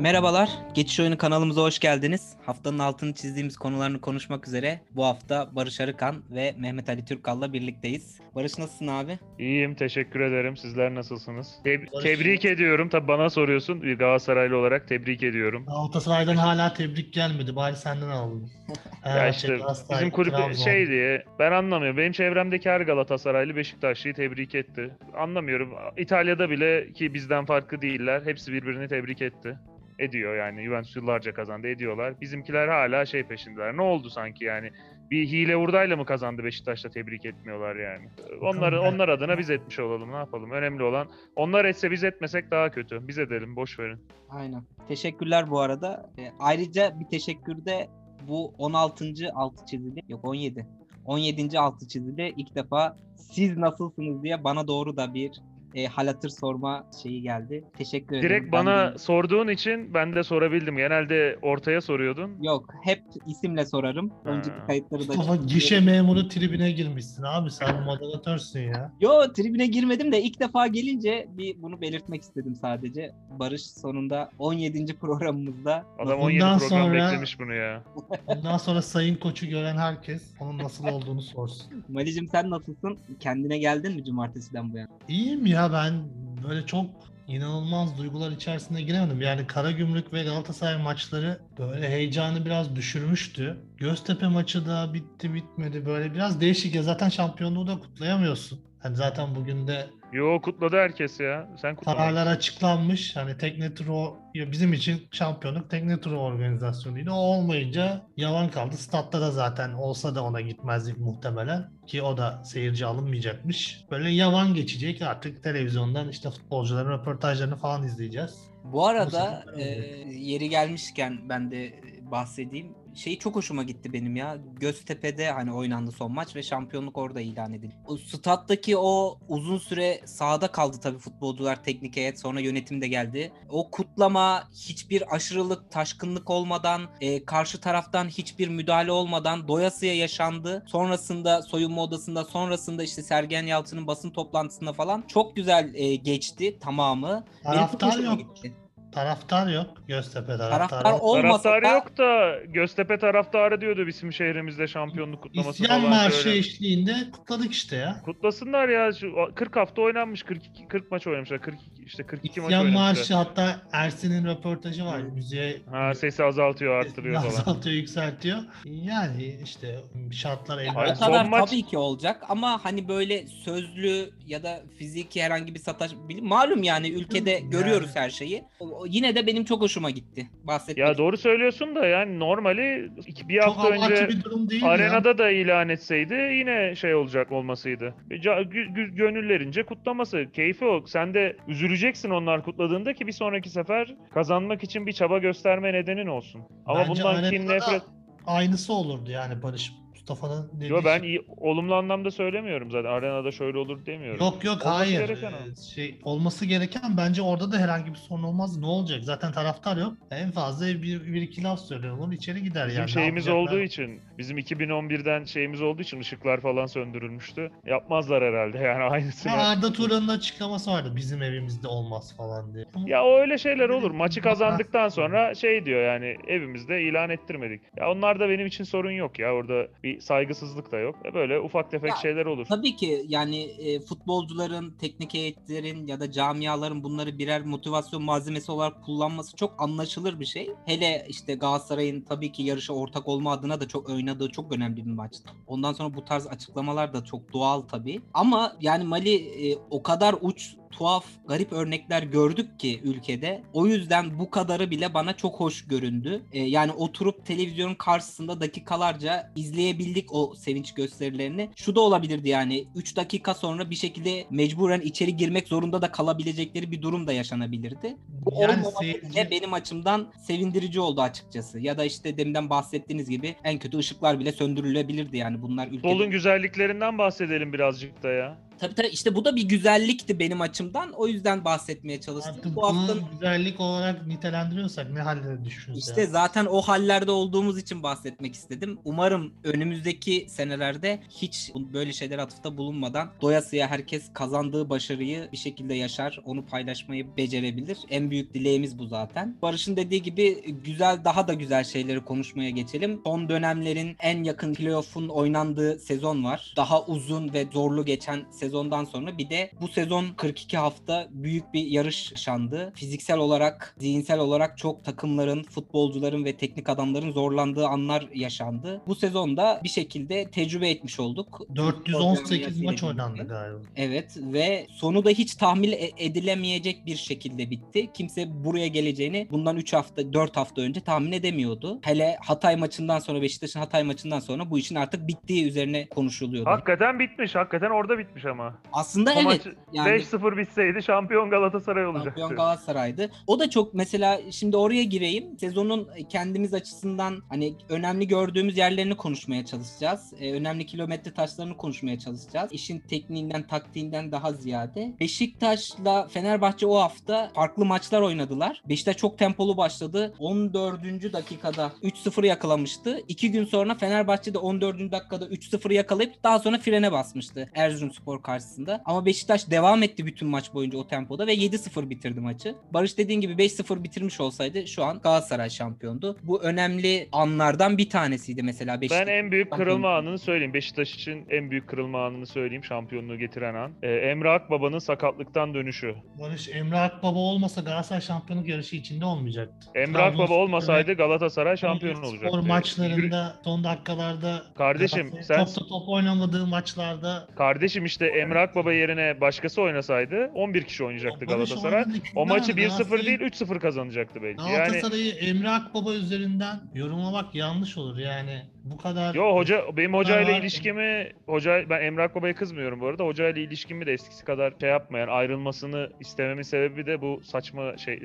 Merhabalar, Geçiş Oyunu kanalımıza hoş geldiniz. Haftanın altını çizdiğimiz konularını konuşmak üzere bu hafta Barış Arıkan ve Mehmet Ali Türkal'la birlikteyiz. Barış nasılsın abi? İyiyim, teşekkür ederim. Sizler nasılsınız? Teb- Barış- tebrik ediyorum. Tabii bana soruyorsun. Galatasaraylı olarak tebrik ediyorum. Galatasaray'dan hala tebrik gelmedi. Bari senden alalım. Ya işte bizim kulüp Trabzon. şey diye ben anlamıyorum. Benim çevremdeki her Galatasaraylı Beşiktaşlı'yı tebrik etti. Anlamıyorum. İtalya'da bile ki bizden farklı değiller. Hepsi birbirini tebrik etti. Ediyor yani. Juventus yıllarca kazandı ediyorlar. Bizimkiler hala şey peşindeler. Ne oldu sanki yani? Bir hile hurdayla mı kazandı Beşiktaş'ta tebrik etmiyorlar yani. Onlar ben- onlar adına biz etmiş olalım. Ne yapalım? Önemli olan onlar etse biz etmesek daha kötü. Biz edelim. Boş verin. Aynen. Teşekkürler bu arada. E, ayrıca bir teşekkür de bu 16. altı çizili, yok 17. 17. altı çizili ilk defa siz nasılsınız diye bana doğru da bir e, hal hatır sorma şeyi geldi. Teşekkür ederim. Direkt Ben bana de- sorduğun için ben de sorabildim. Genelde ortaya soruyordun. Yok, hep isimle sorarım. Önceki Ha. kayıtları da Mustafa gişe memuru tribüne girmişsin abi. Sen moderatörsün ya. Yo tribüne girmedim de ilk defa gelince bir bunu belirtmek istedim sadece. Barış sonunda 17. programımızda Adam Bundan 17 program sonra- beklemiş bunu ya. Ondan sonra Sayın Koç'u gören herkes onun nasıl olduğunu sorsun. Malicim sen nasılsın? Kendine geldin mi cumartesiden bu yana? İyiyim ya ben böyle çok inanılmaz duygular içerisine giremedim. Yani Karagümrük ve Galatasaray maçları böyle heyecanı biraz düşürmüştü. Göztepe maçı da bitti bitmedi böyle biraz değişik ya zaten şampiyonluğu da kutlayamıyorsun. Hani zaten bugün de Yo kutladı herkes ya. Sen kutla. kararlar açıklanmış. Hani tekne turu ya bizim için şampiyonluk tekne turu organizasyonuydu. O olmayınca yalan kaldı. Statta da zaten olsa da ona gitmezdik muhtemelen. Ki o da seyirci alınmayacakmış. Böyle yavan geçecek. Artık televizyondan işte futbolcuların röportajlarını falan izleyeceğiz. Bu arada Bu e, yeri gelmişken ben de bahsedeyim. Şey çok hoşuma gitti benim ya. Göztepe'de hani oynandı son maç ve şampiyonluk orada ilan edildi. O stat'taki o uzun süre sahada kaldı tabii futbolcular teknik heyet sonra yönetim de geldi. O kutlama hiçbir aşırılık, taşkınlık olmadan, e, karşı taraftan hiçbir müdahale olmadan doyasıya yaşandı. Sonrasında soyunma odasında, sonrasında işte Sergen Yalçın'ın basın toplantısında falan çok güzel e, geçti tamamı. Taraftar yok. gitti. Taraftar yok. Göztepe taraftarı. Taraftar olmasa da yok da Göztepe taraftarı diyordu bizim şehrimizde şampiyonluk kutlaması İsyan falan. marşı eşliğinde kutladık işte ya. Kutlasınlar ya. Şu 40 hafta oynanmış. 42 40 maç oynamışlar. 42 işte 42 maç İsyan oynamışlar. marşı hatta Ersin'in röportajı var. Müziğe Ha sesi azaltıyor, arttırıyor falan. azaltıyor, yükseltiyor. Yani işte şartlar Hayır, o son kadar maç- tabii ki olacak ama hani böyle sözlü ya da fiziki herhangi bir sataş bil- malum yani ülkede Yani. görüyoruz her şeyi. O yine de benim çok hoşuma gitti. Bahsetmek Ya doğru söylüyorsun da yani normali iki, bir Çok hafta önce bir durum değil ya. Arenada da ilan etseydi yine şey olacak olmasıydı. Gü- gönüllerince kutlaması. Keyfi o. Sen de üzüleceksin onlar kutladığında ki bir sonraki sefer kazanmak için bir çaba gösterme nedenin olsun. Ama Bence bundan kin arenada nefret... Aynısı olurdu yani Barış Mustafa'nın dediği Yo ben şey. iyi, olumlu anlamda söylemiyorum zaten. Arenada şöyle olur demiyorum. Yok yok Olması hayır. gereken o. Ee, Şey olması gereken bence orada da herhangi bir sorun olmaz. Ne olacak? Zaten taraftar yok. En fazla bir, bir iki laf söyler olur içeri gider Bizim yani. Ne şeyimiz yapacaklar? olduğu için, bizim 2011'den şeyimiz olduğu için ışıklar falan söndürülmüştü. Yapmazlar herhalde yani aynısını. Ha, Arda Turan'ın açıklaması vardı bizim evimizde olmaz falan diye. Ya o öyle şeyler olur. Maçı kazandıktan sonra şey diyor yani evimizde ilan ettirmedik. Ya onlar da benim için sorun yok ya. Orada bir saygısızlık da yok. E Böyle ufak tefek Ya, şeyler olur. Tabii ki yani e, futbolcuların, teknik heyetlerin ya da camiaların bunları birer motivasyon malzemesi olarak kullanması çok anlaşılır bir şey. Hele işte Galatasaray'ın tabii ki yarışa ortak olma adına da çok oynadığı çok önemli bir maçtı. Ondan sonra bu tarz açıklamalar da çok doğal tabii. Ama yani Mali e, o kadar uç tuhaf, garip örnekler gördük ki ülkede. O yüzden bu kadarı bile bana çok hoş göründü. E, yani oturup televizyonun karşısında dakikalarca izleyebildik o sevinç gösterilerini. Şu da olabilirdi yani 3 dakika sonra bir şekilde mecburen içeri girmek zorunda da kalabilecekleri bir durum da yaşanabilirdi. Bu Yani olmaması seyirci- benim açımdan sevindirici oldu açıkçası. Ya da işte deminden bahsettiğiniz gibi en kötü ışıklar bile söndürülebilirdi yani bunlar ülkede. Futbolun güzelliklerinden bahsedelim birazcık da ya. Tabii tabii işte bu da bir güzellikti benim açımdan. O yüzden bahsetmeye çalıştım. Artık bu haftanın bunu güzellik olarak nitelendiriyorsak ne hallere düşürüz İşte ya. zaten o hallerde olduğumuz için bahsetmek istedim. Umarım önümüzdeki senelerde hiç böyle şeyler atıfta bulunmadan doyasıya herkes kazandığı başarıyı bir şekilde yaşar. Onu paylaşmayı becerebilir. En büyük dileğimiz bu zaten. Barış'ın dediği gibi güzel daha da güzel şeyleri konuşmaya geçelim. Son dönemlerin en yakın playoff'un oynandığı sezon var. Daha uzun ve zorlu geçen sezondan sonra bir de bu sezon 42 hafta büyük bir yarış yaşandı. Fiziksel olarak, zihinsel olarak çok takımların, futbolcuların ve teknik adamların zorlandığı anlar yaşandı. Bu sezonda bir şekilde tecrübe etmiş olduk. 418 maç oynandı galiba. Evet ve sonu da hiç tahmin e- edilemeyecek bir şekilde bitti. Kimse buraya geleceğini bundan 3 hafta 4 hafta önce tahmin edemiyordu. Hele Hatay maçından sonra Beşiktaş'ın Hatay maçından sonra bu işin artık bittiği üzerine konuşuluyordu. Hakikaten bitmiş. Hakikaten orada bitmiş ama. Aslında O evet yani 5-0 bitseydi şampiyon Galatasaray olacaktı. Şampiyon Galatasaray'dı. O da çok mesela şimdi oraya gireyim. Sezonun kendimiz açısından hani önemli gördüğümüz yerlerini konuşmaya çalışacağız. Ee, önemli kilometre taşlarını konuşmaya çalışacağız. İşin tekniğinden, taktiğinden daha ziyade. Beşiktaş'la Fenerbahçe o hafta farklı maçlar oynadılar. Beşiktaş çok tempolu başladı. 14. dakikada 3-0 yakalamıştı. İki gün sonra Fenerbahçe de 14. dakikada 3-0 yakalayıp daha sonra frene basmıştı Erzurumspor karşısında. Ama Beşiktaş devam etti bütün maç boyunca o tempoda ve 7-0 bitirdi maçı. Barış dediğin gibi 5-0 bitirmiş olsaydı şu an Galatasaray şampiyondu. Bu önemli anlardan bir tanesiydi mesela Beşiktaş. Ben en büyük kırılma anını söyleyeyim. Beşiktaş için en büyük kırılma anını söyleyeyim. Şampiyonluğu getiren an. Ee, Emre Akbaba'nın sakatlıktan dönüşü. Barış Emre Akbaba olmasa Galatasaray şampiyonluk yarışı içinde olmayacaktı. Emre Trabzonspor Akbaba olmasaydı Galatasaray şampiyon Spor olacaktı. maçlarında son dakikalarda Kardeşim, sen- da top oynamadığı maçlarda Kardeşim işte Emre Akbaba yerine başkası oynasaydı 11 kişi oynayacaktı Galatasaray. O maçı kimler? 1-0 Galatasaray- değil 3-0 kazanacaktı belki. Yani Galatasaray'ı Emre Akbaba üzerinden yorumlamak yanlış olur yani. Bu kadar Yo hoca benim hocayla var. ilişkimi hoca ben Emre Akbaba'ya kızmıyorum bu arada. Hocayla ilişkimi de eskisi kadar şey yapmayan, ayrılmasını istememin sebebi de bu saçma şey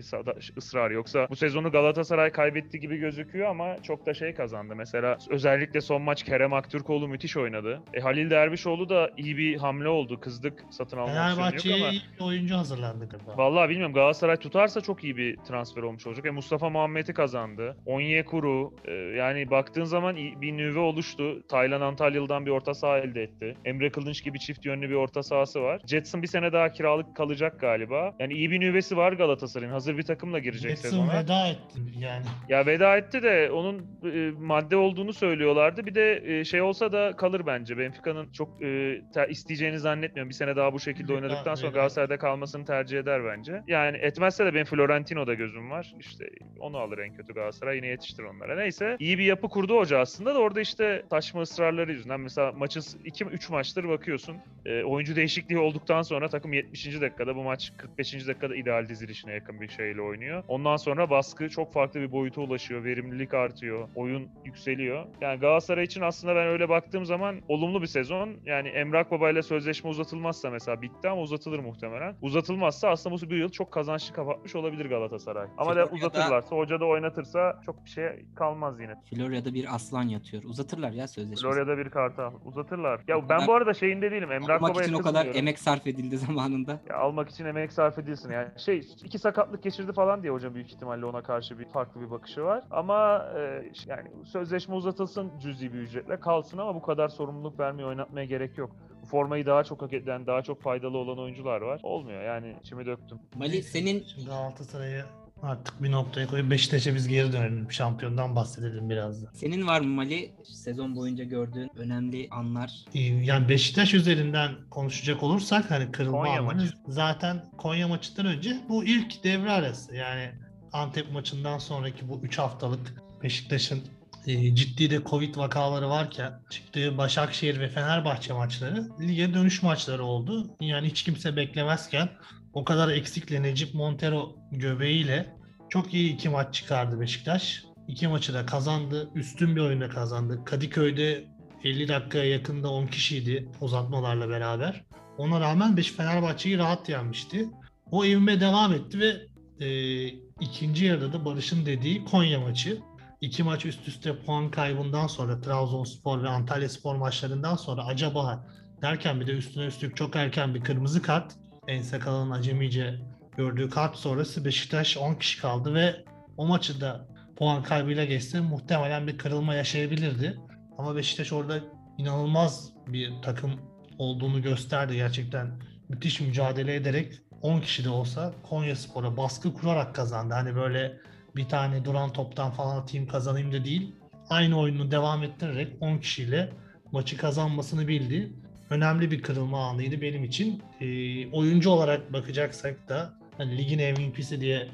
ısrar. Yoksa bu sezonu Galatasaray kaybetti gibi gözüküyor ama çok da şey kazandı. Mesela özellikle son maç Kerem Aktürkoğlu müthiş oynadı. E, Halil Dervişoğlu da iyi bir hamle oldu. Kızdık satın alma opsiyonu yok Fenerbahçe'ye ama iyi bir oyuncu hazırlandı galiba. Vallahi bilmiyorum Galatasaray tutarsa çok iyi bir transfer olmuş olacak. E Mustafa Muhammed'i kazandı. Onyekuru e, yani baktığın zaman iyi- bir nüve oluştu. Taylan Antalyalı'dan bir orta saha elde etti. Emre Kılınç gibi çift yönlü bir orta sahası var. Jetson bir sene daha kiralık kalacak galiba. Yani iyi bir nüvesi var Galatasaray'ın. Hazır bir takımla girecek Jetson sezona. veda etti yani. Ya veda etti de onun e, madde olduğunu söylüyorlardı. Bir de e, şey olsa da kalır bence. Benfica'nın çok e, te- isteyeceğini zannetmiyorum. Bir sene daha bu şekilde oynadıktan sonra Galatasaray'da kalmasını tercih eder bence. Yani etmezse de benim Florentino'da gözüm var. İşte onu alır en kötü Galatasaray. Yine yetiştir onlara. Neyse. iyi bir yapı kurdu hoca aslında da orada işte taşma ısrarları yüzünden. Mesela maçın 2-3 maçtır bakıyorsun. E, oyuncu değişikliği olduktan sonra takım 70. dakikada bu maç 45. dakikada ideal dizilişine yakın bir şeyle oynuyor. Ondan sonra baskı çok farklı bir boyuta ulaşıyor. Verimlilik artıyor. Oyun yükseliyor. Yani Galatasaray için aslında ben öyle baktığım zaman olumlu bir sezon. Yani Emrah Baba ile sözleşme uzatılmazsa mesela bitti ama uzatılır muhtemelen. Uzatılmazsa aslında bu bir yıl çok kazançlı kapatmış olabilir Galatasaray. Ama da uzatırlarsa, hoca da oynatırsa çok bir şey kalmaz yine. Florya'da bir aslan yatıyor. Uzatırlar ya sözleşmesi. Florya'da bir kartal. Uzatırlar. Ya O ben kadar- bu arada şeyinde değilim. Emrah Almak için o kadar emek sarf edildi zamanında. Ya almak için emek sarf edilsin yani. Şey iki sakatlık geçirdi falan diye hocam büyük ihtimalle ona karşı bir farklı bir bakışı var. Ama e, yani sözleşme uzatılsın cüzi bir ücretle kalsın ama bu kadar sorumluluk vermeye oynatmaya gerek yok. Bu formayı daha çok hak eden, daha çok faydalı olan oyuncular var. Olmuyor yani içimi döktüm. Mali senin Şimdi Galatasaray'ı artık bir noktaya koyup Beşiktaş'a biz geri dönelim. Şampiyondan bahsedelim biraz da. senin var mı Mali sezon boyunca gördüğün önemli anlar? Ee, Yani Beşiktaş üzerinden konuşacak olursak hani kırılma Konya anları maçı. zaten Konya maçından önce bu ilk devre arası yani Antep maçından sonraki bu 3 haftalık Beşiktaş'ın e, ciddi de Covid vakaları varken çıktığı Başakşehir ve Fenerbahçe maçları lige dönüş maçları oldu. Yani hiç kimse beklemezken o kadar eksikle Necip Montero göbeğiyle çok iyi iki maç çıkardı Beşiktaş. İki maçı da kazandı. Üstün bir oyunda kazandı. Kadıköy'de 50 dakikaya yakında 10 kişiydi uzatmalarla beraber. Ona rağmen Beş Fenerbahçe'yi rahat yenmişti. O evime devam etti ve e, ikinci yarıda da Barış'ın dediği Konya maçı. İki maç üst üste puan kaybından sonra Trabzonspor ve Antalyaspor maçlarından sonra acaba derken bir de üstüne üstlük çok erken bir kırmızı kart. Ensekala'nın acemice gördüğü kart sonrası Beşiktaş 10 kişi kaldı ve o maçı da puan kaybıyla geçse muhtemelen bir kırılma yaşayabilirdi. Ama Beşiktaş orada inanılmaz bir takım olduğunu gösterdi. Gerçekten müthiş mücadele ederek 10 kişi de olsa Konya Spor'a baskı kurarak kazandı. Hani böyle bir tane duran toptan falan atayım kazanayım da değil. Aynı oyunu devam ettirerek 10 kişiyle maçı kazanmasını bildi. Önemli bir kırılma anıydı benim için. Ee, oyuncu olarak bakacaksak da hani ligin MVP'si diye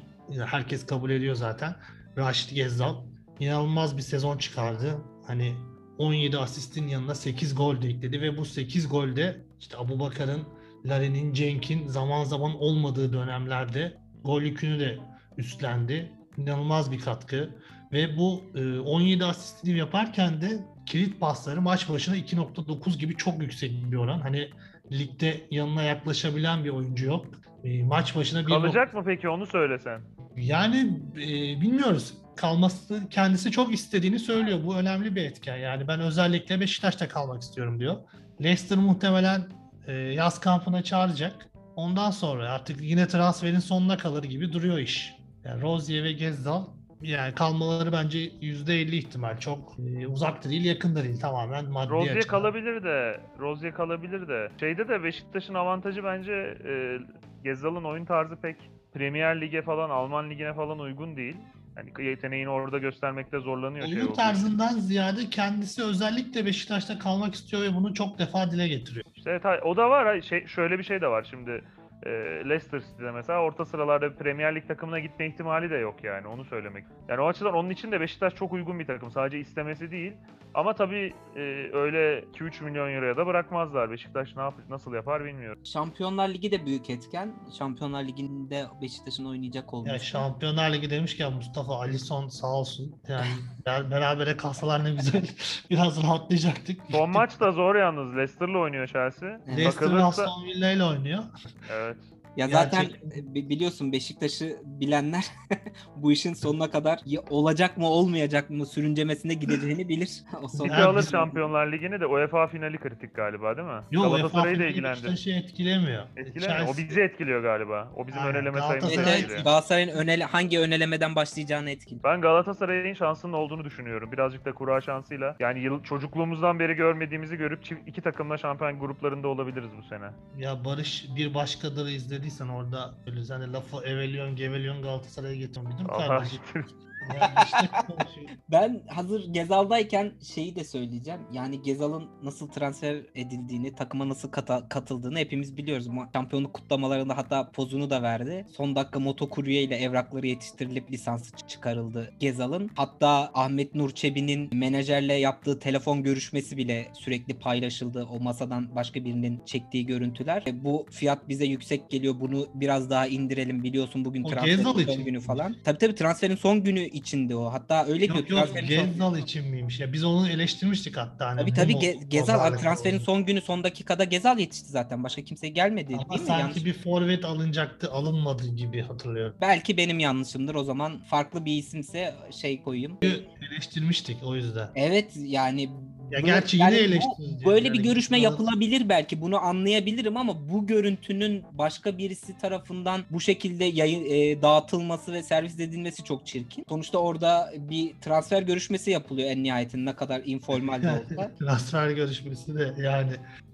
herkes kabul ediyor zaten. Raşit Gezzal inanılmaz bir sezon çıkardı. Hani 17 asistin yanına 8 gol de ekledi ve bu 8 golde işte Abu Bakar'ın, Larin'in, Cenk'in zaman zaman olmadığı dönemlerde gol yükünü de üstlendi. İnanılmaz bir katkı. Ve bu e, 17 asistini yaparken de kilit pasları maç başına 2.9 gibi çok yüksek bir oran. Hani ligde yanına yaklaşabilen bir oyuncu yok. E, maç başına bir Kalacak mı peki onu söylesen. yani e, bilmiyoruz. Kalması kendisi çok istediğini söylüyor. Bu önemli bir etken. Yani ben özellikle Beşiktaş'ta kalmak istiyorum diyor. Leicester muhtemelen e, yaz kampına çağıracak. Ondan sonra artık yine transferin sonuna kalır gibi duruyor iş. Yani Rozier ve Gezdal yani kalmaları bence %50 ihtimal. Çok e, uzak da değil, yakın da değil. Tamamen maddi Rozier açıdan. kalabilir de, Rozier kalabilir de. Şeyde de Beşiktaş'ın avantajı bence e, Gezzal'ın oyun tarzı pek Premier Lig'e falan, Alman Ligi'ne falan uygun değil. Yani yeteneğini orada göstermekte zorlanıyor. şey Oyun olduğu tarzından ziyade kendisi özellikle Beşiktaş'ta kalmak istiyor ve bunu çok defa dile getiriyor. İşte o da var. Şey, şöyle bir şey de var şimdi. E, Leicester City'de mesela orta sıralarda bir Premier Lig takımına gitme ihtimali de yok yani onu söylemek. Yani o açıdan onun için de Beşiktaş çok uygun bir takım. Sadece istemesi değil. Ama tabii e, öyle 2-3 milyon euroya da bırakmazlar. Beşiktaş ne yap nasıl yapar bilmiyorum. Şampiyonlar Ligi de büyük etken. Şampiyonlar Ligi'nde Beşiktaş'ın oynayacak Ya olması. Şampiyonlar Ligi demişken Mustafa Alisson sağ olsun. Yani ber- berabere kalsalar ne güzel biraz rahatlayacaktık. Son maç da zor yalnız. Leicester'la oynuyor Chelsea. Leicester Bakılırsa- Aston Villa ile oynuyor. Evet. Ya zaten Gerçekten. bi- biliyorsun Beşiktaş'ı bilenler bu işin sonuna kadar olacak mı olmayacak mı sürüncemesine gideceğini bilir. O son City Yani alır Şampiyonlar Ligi'ni de UEFA finali kritik galiba değil mi? Yok UEFA finali. Beşiktaş'ı etkilemiyor. Etkilemiyor. O bizi etkiliyor galiba. O bizim Aynen, öneleme sayımızı etkiliyor. Galatasaray'ın önele, hangi önelemeden başlayacağını etkili. Ben Galatasaray'ın şansının olduğunu düşünüyorum. Birazcık da kura şansıyla. Yani yıl, çocukluğumuzdan beri görmediğimizi görüp iki takımla şampiyon gruplarında olabiliriz bu sene. Ya Barış bir başkadır izlediysen orada böyle hani lafı eveliyon geveliyon Galatasaray'a getirdim. Bizim Allah kardeşim. Ben hazır Gezal'dayken şeyi de söyleyeceğim. Yani Gezal'ın nasıl transfer edildiğini, takıma nasıl kata- katıldığını hepimiz biliyoruz. Şampiyonluk kutlamalarında hatta pozunu da verdi. Son dakika motokurye ile evrakları yetiştirilip lisansı çıkarıldı Gezal'ın. Hatta Ahmet Nur Çebi'nin menajerle yaptığı telefon görüşmesi bile sürekli paylaşıldı. O masadan başka birinin çektiği görüntüler. E, Bu fiyat bize yüksek geliyor. Bunu biraz daha indirelim. Biliyorsun bugün transferin son için günü falan. Tabii tabii transferin son günü içindi o. Hatta öyle diyor. Yok yok transferin son- Gezdal için miymiş ya? Biz onu eleştirmiştik hatta. Hani Tabii tabii Ge- Gezal transferin oldu. son günü son dakikada Gezal yetişti zaten. Başka kimse gelmedi Ama değil mi? sanki Yanlış- bir forvet alınacaktı alınmadı gibi hatırlıyorum. Belki benim yanlışımdır. O zaman farklı bir isimse şey koyayım. Eleştirmiştik o yüzden. Evet yani Ya bu- gerçi yine yani eleştireceğiz. Böyle Yani bir görüşme Gezal'ın- yapılabilir belki. Bunu anlayabilirim ama bu görüntünün başka birisi tarafından bu şekilde yayın e, dağıtılması ve servis edilmesi çok çirkin. Sonuçta orada bir transfer görüşmesi yapılıyor en nihayetinde ne kadar informal de olsa. Transfer görüşmesi de yani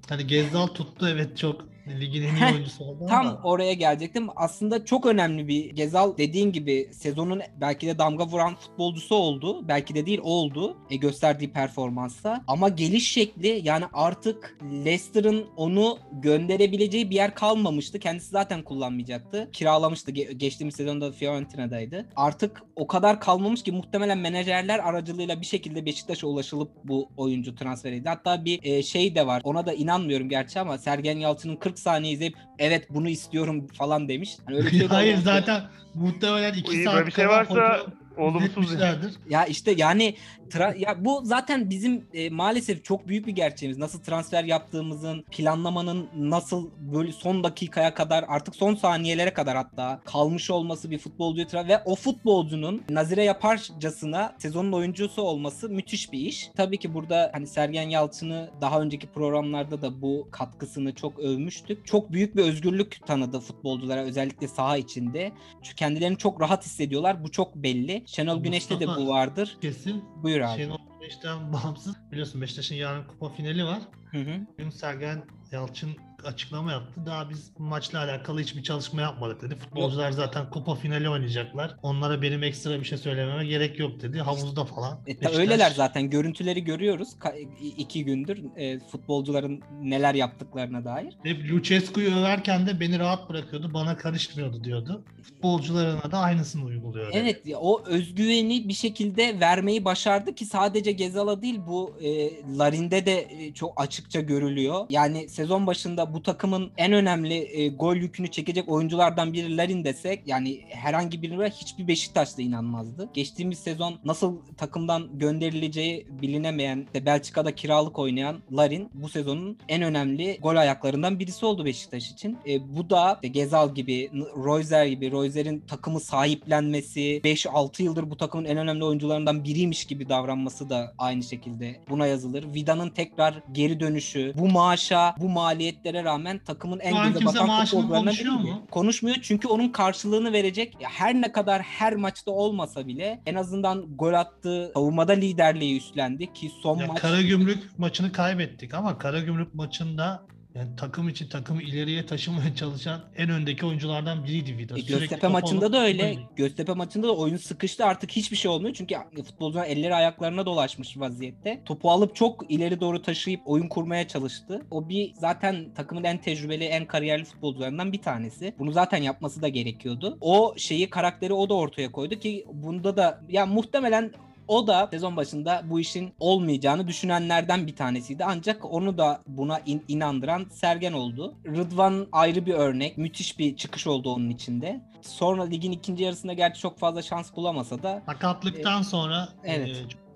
hani Gezdal tuttu evet çok ligin en iyi oyuncusu oldu Tam ama oraya gelecektim. Aslında çok önemli bir Gezal dediğin gibi sezonun belki de damga vuran futbolcusu oldu. Belki de değil oldu. E, gösterdiği performansa. Ama geliş şekli yani artık Leicester'ın onu gönderebileceği bir yer kalmamıştı. Kendisi zaten kullanmayacaktı. Kiralamıştı. Ge- geçtiğimiz sezonda Fiorentina'daydı. Artık o kadar kalmamış ki muhtemelen menajerler aracılığıyla bir şekilde Beşiktaş'a ulaşılıp bu oyuncu transfer edildi. Hatta bir e, şey de var. Ona da inanmıyorum gerçi ama Sergen Yalçın'ın 40 saniye izleyip evet bunu istiyorum falan demiş. Hani öyle bir şey hayır zaten muhtemelen Bu 2 iyi, saat böyle bir şey varsa hoca- olumsuz Etmişlerdir. Ya işte yani tra- ya bu zaten bizim e, maalesef çok büyük bir gerçeğimiz. Nasıl transfer yaptığımızın, planlamanın nasıl böyle son dakikaya kadar artık son saniyelere kadar hatta kalmış olması bir futbolcuya tra- ve o futbolcunun nazire yaparcasına sezonun oyuncusu olması müthiş bir iş. Tabii ki burada hani Sergen Yalçın'ı daha önceki programlarda da bu katkısını çok övmüştük. Çok büyük bir özgürlük tanıdı futbolculara özellikle saha içinde. Çünkü kendilerini çok rahat hissediyorlar. Bu çok belli. Şenol Güneş'te de bu vardır. Kesin Buyur abi. Şenol Güneş'ten bağımsız. Biliyorsun Beşiktaş'ın yarın kupa finali var. Hı hı. Bugün Sergen Yalçın açıklama yaptı. Daha biz bu maçla alakalı hiçbir çalışma yapmadık dedi. Futbolcular zaten kupa finali oynayacaklar. Onlara benim ekstra bir şey söylememe gerek yok dedi. Havuzda falan. E, ta- öyleler zaten. Görüntüleri görüyoruz. Ka- iki gündür e, futbolcuların neler yaptıklarına dair. Hep Lucescu'yu överken de beni rahat bırakıyordu. Bana karışmıyordu diyordu. Futbolcularına da aynısını uyguluyor. dedi. Evet o özgüveni bir şekilde vermeyi başardı ki sadece Gezal'a değil bu e, Larin'de de e, çok açıkça görülüyor. Yani sezon başında bu takımın en önemli e, gol yükünü çekecek oyunculardan biri Larin desek yani herhangi birine hiçbir Beşiktaş'ta inanmazdı. Geçtiğimiz sezon nasıl takımdan gönderileceği bilinemeyen de Belçika'da kiralık oynayan Larin bu sezonun en önemli gol ayaklarından birisi oldu Beşiktaş için. E, bu da işte Gezal gibi, Royzer gibi, Royzer'in takımı sahiplenmesi, 5-6 yıldır bu takımın en önemli oyuncularından biriymiş gibi davranması da aynı şekilde buna yazılır. Vida'nın tekrar geri dönüşü, bu maaşa, bu maliyetlere rağmen takımın en göze batan futbolcularından mu? Konuşmuyor çünkü onun karşılığını verecek ya her ne kadar her maçta olmasa bile en azından gol attığı savunmada liderliği üstlendi ki son Ya maç Karagümrük maçını kaybettik ama Karagümrük maçında yani takım için takımı ileriye taşımaya çalışan en öndeki oyunculardan biriydi Vida. E, Göztepe maçında da öyle. oynuyor. Göztepe maçında da oyun sıkıştı artık hiçbir şey olmuyor. Çünkü futbolcular elleri ayaklarına dolaşmış vaziyette. Topu alıp çok ileri doğru taşıyıp oyun kurmaya çalıştı. O bir zaten takımın en tecrübeli, en kariyerli futbolcularından bir tanesi. Bunu zaten yapması da gerekiyordu. O şeyi, karakteri o da ortaya koydu ki bunda da ya muhtemelen o da sezon başında bu işin olmayacağını düşünenlerden bir tanesiydi. Ancak onu da buna in- inandıran Sergen oldu. Rıdvan ayrı bir örnek. Müthiş bir çıkış oldu onun içinde. Sonra ligin ikinci yarısında gerçi çok fazla şans bulamasa da Sakatlıktan sonra evet.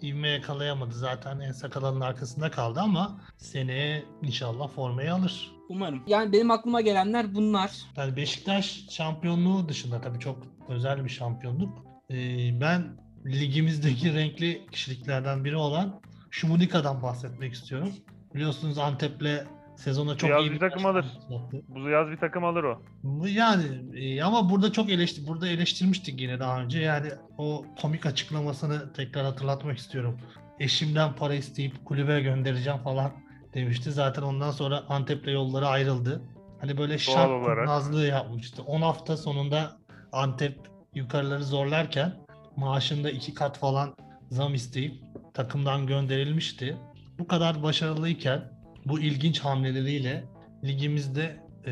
e, ivme yakalayamadı zaten en sakalanın arkasında kaldı ama seneye inşallah formayı alır. umarım. Yani benim aklıma gelenler bunlar. Yani Beşiktaş şampiyonluğu dışında tabii çok özel bir şampiyonluk. E, ben ligimizdeki renkli kişiliklerden biri olan Şumudika'dan bahsetmek istiyorum. Biliyorsunuz Antep'le sezona çok Yaz iyi bir takım alır. başlattı. Bu yaz bir takım alır o. Yani e, ama burada çok eleştir burada eleştirmiştik yine daha önce. Yani o komik açıklamasını tekrar hatırlatmak istiyorum. Eşimden para isteyip kulübe göndereceğim falan demişti. Zaten ondan sonra Antep'le yolları ayrıldı. Hani böyle şart kurnazlığı yapmıştı. 10 hafta sonunda Antep yukarıları zorlarken maaşında iki kat falan zam isteyip takımdan gönderilmişti. Bu kadar başarılıyken bu ilginç hamleleriyle ligimizde e,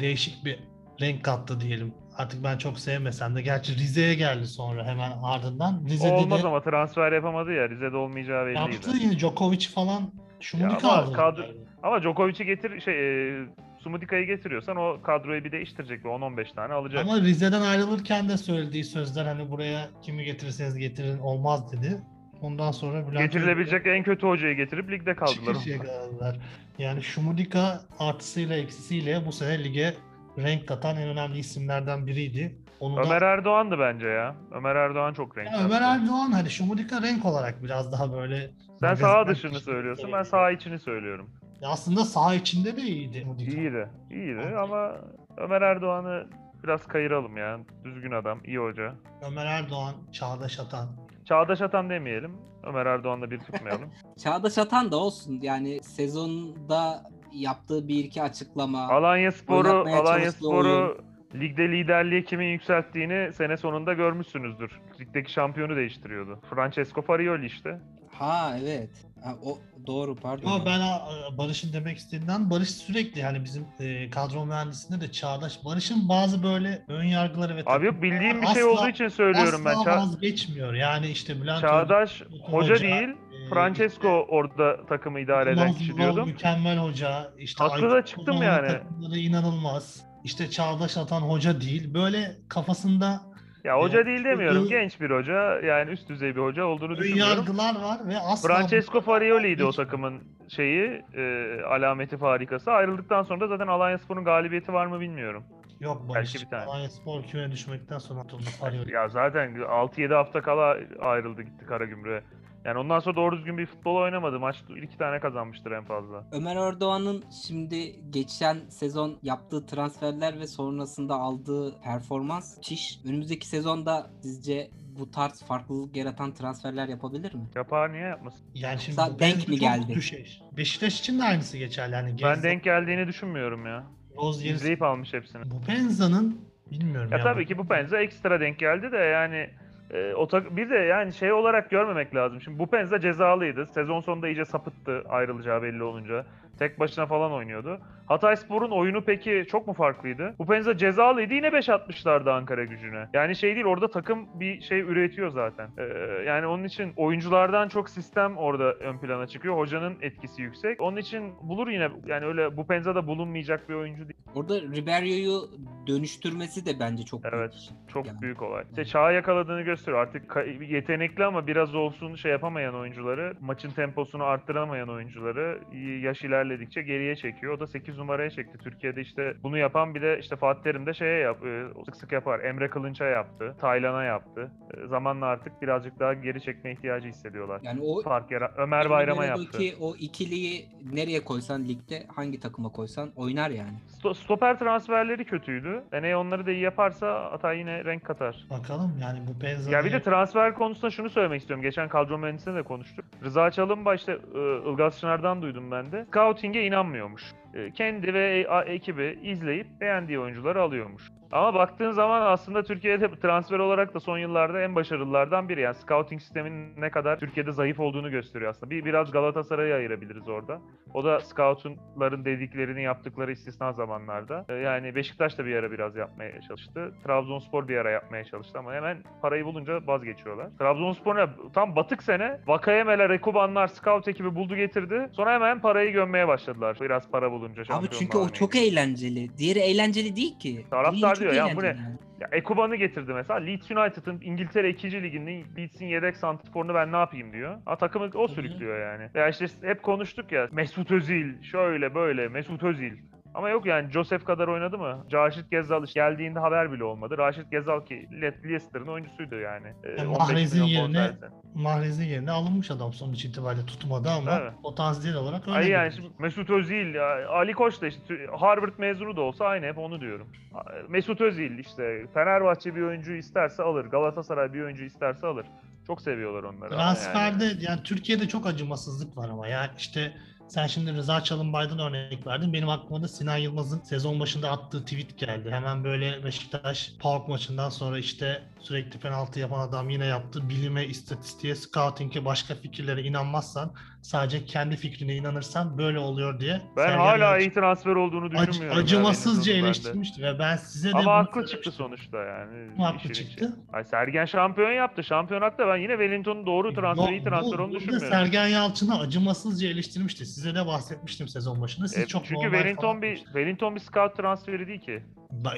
değişik bir renk kattı diyelim. Artık ben çok sevmesem de. Gerçi Rize'ye geldi sonra hemen ardından. O Rize'de olmaz de ama transfer yapamadı ya. Rize'de olmayacağı belliydi. yaptı yine Djokovic falan Şumudika ama aldı. kadro- Ama Djokovic'i getir şey e, Sumudika'yı getiriyorsan o kadroyu bir değiştirecek ve 10-15 tane alacak. Ama Rize'den ayrılırken de söylediği sözler hani buraya kimi getirirseniz getirin olmaz dedi. Ondan sonra Bülent Getirilebilecek en kötü hocayı getirip ligde kaldılar. Kaldılar. Yani Şumudika artısıyla eksisiyle bu sene lige renk katan en önemli isimlerden biriydi. Onu da- Ömer Erdoğan'dı bence ya. Ömer Erdoğan çok renk Ya kattı. Ömer Erdoğan hani Şumudika renk olarak biraz daha böyle Sen magazinler dışını söylüyorsun, ben saha içini söylüyorum. Ya aslında saha içinde de iyiydi Şumudika. İyiydi, iyiydi ama Ömer Erdoğan'ı biraz kayıralım ya. Düzgün adam, iyi hoca. Ömer Erdoğan, Çağdaş Atan. Çağdaş Atan demeyelim. Ömer Erdoğan'la bir tutmayalım. Çağdaş Atan da olsun. Yani sezonda yaptığı bir iki açıklama. Alanya Sporu, Alanya Sporu ligde liderliği kimin yükselttiğini sene sonunda görmüşsünüzdür. Ligdeki şampiyonu değiştiriyordu. Francesco Farioli işte. Ha evet. Ha, o doğru pardon. Ama ben Barış'ın demek istediğinden Barış sürekli hani bizim e, kadro mühendisinde de Çağdaş Barış'ın bazı böyle ön yargıları ve Abi yok bildiğim bir şey Asla- olduğu için söylüyorum ben. asla vazgeçmiyor. Yani işte Bülent Çağdaş Hoca, hoca hoca, değil, e, Francesco orada takımı idare eden kişi diyordum. Mükemmel hoca. İşte Haklı da çıktım yani. inanılmaz. İşte Çağdaş Atan hoca değil. Böyle kafasında Ya hoca Evet. değil demiyorum. Ön- Genç bir hoca. Yani üst düzey bir hoca olduğunu Ön düşünmüyorum. yargılar var ve asla Francesco Farioli'ydi o takımın şeyi, e, alameti farikası. Ayrıldıktan sonra da zaten Alanyaspor'un galibiyeti var mı bilmiyorum. Yok Belki Barış. bir tane. Alanya Spor küme düşmekten sonra atıldı Farioli. Ya zaten 6-7 hafta kala ayrıldı gitti Karagümrük'e. Yani ondan sonra doğru düzgün bir futbol oynamadı. Maç iki tane kazanmıştır en fazla. Ömer Erdoğan'ın şimdi geçen sezon yaptığı transferler ve sonrasında aldığı performans çiş. Önümüzdeki sezonda sizce bu tarz farklılık yaratan transferler yapabilir mi? Yapar niye yapmasın? Yani şimdi Sa- denk mi geldi? düşeş. Beşiktaş için de aynısı geçerli. Yani Ben denk geldiğini düşünmüyorum ya. Rozier, İzleyip almış hepsini. bu Penza'nın bilmiyorum Ya ya. tabii ki bu Penza ekstra denk geldi de yani e, o tak- bir de yani şey olarak görmemek lazım. Şimdi bu Penza cezalıydı. Sezon sonunda iyice sapıttı ayrılacağı belli olunca. Tek başına falan oynuyordu. Hatayspor'un oyunu peki çok mu farklıydı? Bu Penza cezalıydı yine 5 atmışlardı Ankara gücüne. Yani şey değil orada takım bir şey üretiyor zaten. Ee, yani onun için oyunculardan çok sistem orada ön plana çıkıyor. Hocanın etkisi yüksek. Onun için bulur yine yani öyle bu Penza'da bulunmayacak bir oyuncu değil. Orada Ribeiro'yu dönüştürmesi de bence çok Evet, büyük. şey. Çok Yani. büyük olay. İşte çağı yakaladığını gösteriyor. Artık yetenekli ama biraz olsun şey yapamayan oyuncuları, maçın temposunu arttıramayan oyuncuları yaş ilerledikçe geriye çekiyor. O da 8 numaraya çekti. Türkiye'de işte bunu yapan bir de işte Fatih Terim de şeye yap, e, sık sık yapar. Emre Kılınç'a yaptı, Taylan'a yaptı. E, Zamanla artık birazcık daha geri çekme ihtiyacı hissediyorlar. Yani o Fark yara Ömer Bayram'a yaptı. O ikiliyi nereye koysan ligde hangi takıma koysan oynar yani. Sto- stoper transferleri kötüydü. Deney onları da iyi yaparsa Hatay yine renk katar. Bakalım yani bu Penza'nın Ya bir de transfer konusunda şunu söylemek istiyorum. Geçen kadro mühendisine de konuştuk. Rıza Çalınbay işte Ilgaz Çınar'dan duydum ben de. Scouting'e inanmıyormuş. E, Kendi ve ekibi izleyip beğendiği oyuncuları alıyormuş. Ama baktığın zaman aslında Türkiye'de transfer olarak da son yıllarda en başarılılardan biri. Yani scouting sistemin ne kadar Türkiye'de zayıf olduğunu gösteriyor aslında. Bir biraz Galatasaray'ı ayırabiliriz orada. O da scoutların dediklerini yaptıkları istisna zamanlarda. E, Yani Beşiktaş da bir ara biraz yapmaya çalıştı. Trabzonspor bir ara yapmaya çalıştı ama hemen parayı bulunca vazgeçiyorlar. Trabzonspor ne? Tam batık sene Vakayemeler, Ekubanlar, scout ekibi buldu getirdi. Sonra hemen parayı gömmeye başladılar. Biraz para bulunca Abi şampiyon çünkü o çok eğlenceli. Diğeri eğlenceli değil ki. Taraftar diyor ya, bu ne? yani. Ya Ekuban'ı getirdi mesela. Leeds United'ın İngiltere 2. liginin Leeds'in yedek santrforunu ben ne yapayım diyor. Ha takımı o sürüklüyor yani. Ya işte hep konuştuk ya Mesut Özil şöyle böyle Mesut Özil. Ama yok yani Joseph kadar oynadı mı? Raşit Gezal işte geldiğinde haber bile olmadı. Raşit Gezal ki Le- Leicester'ın oyuncusuydu yani. Ee, Ya 15 Mahrez'in yerine. Mahrez'in yerine alınmış adam sonuç itibariyle tutmadı ama Evet. potansiyel olarak öyle. Ay yani şimdi Mesut Özil, ya Ali Koç da işte Harvard mezunu da olsa aynı hep onu diyorum. Mesut Özil işte Fenerbahçe bir oyuncu isterse alır, Galatasaray bir oyuncu isterse alır. Çok seviyorlar onları. ama yani. Transferde yani. Türkiye'de çok acımasızlık var ama yani işte sen şimdi Rıza Çalınbay'dan örnek verdin. Benim aklıma da Sinan Yılmaz'ın sezon başında attığı tweet geldi. Hemen böyle Beşiktaş PAOK maçından sonra işte sürekli penaltı yapan adam yine yaptı. Bilime, istatistiğe, scouting'e, başka fikirlere inanmazsan sadece kendi fikrine inanırsan böyle oluyor diye. Ben hala iyi transfer olduğunu ac- düşünmüyorum. yani acımasızca benim eleştirmişti ve ben size de Ama haklı çıktı sonuçta yani. Haklı çıktı. Ay Sergen şampiyon yaptı. Şampiyonakta ben yine Wellington'un doğru transferi, iyi Yok, transfer bu- olduğunu düşünmüyorum. Sergen Yalçın'ı acımasızca eleştirmişti. Size de bahsetmiştim sezon başında. Siz E, çok çünkü Wellington bir. Wellington bir scout transferi değil ki.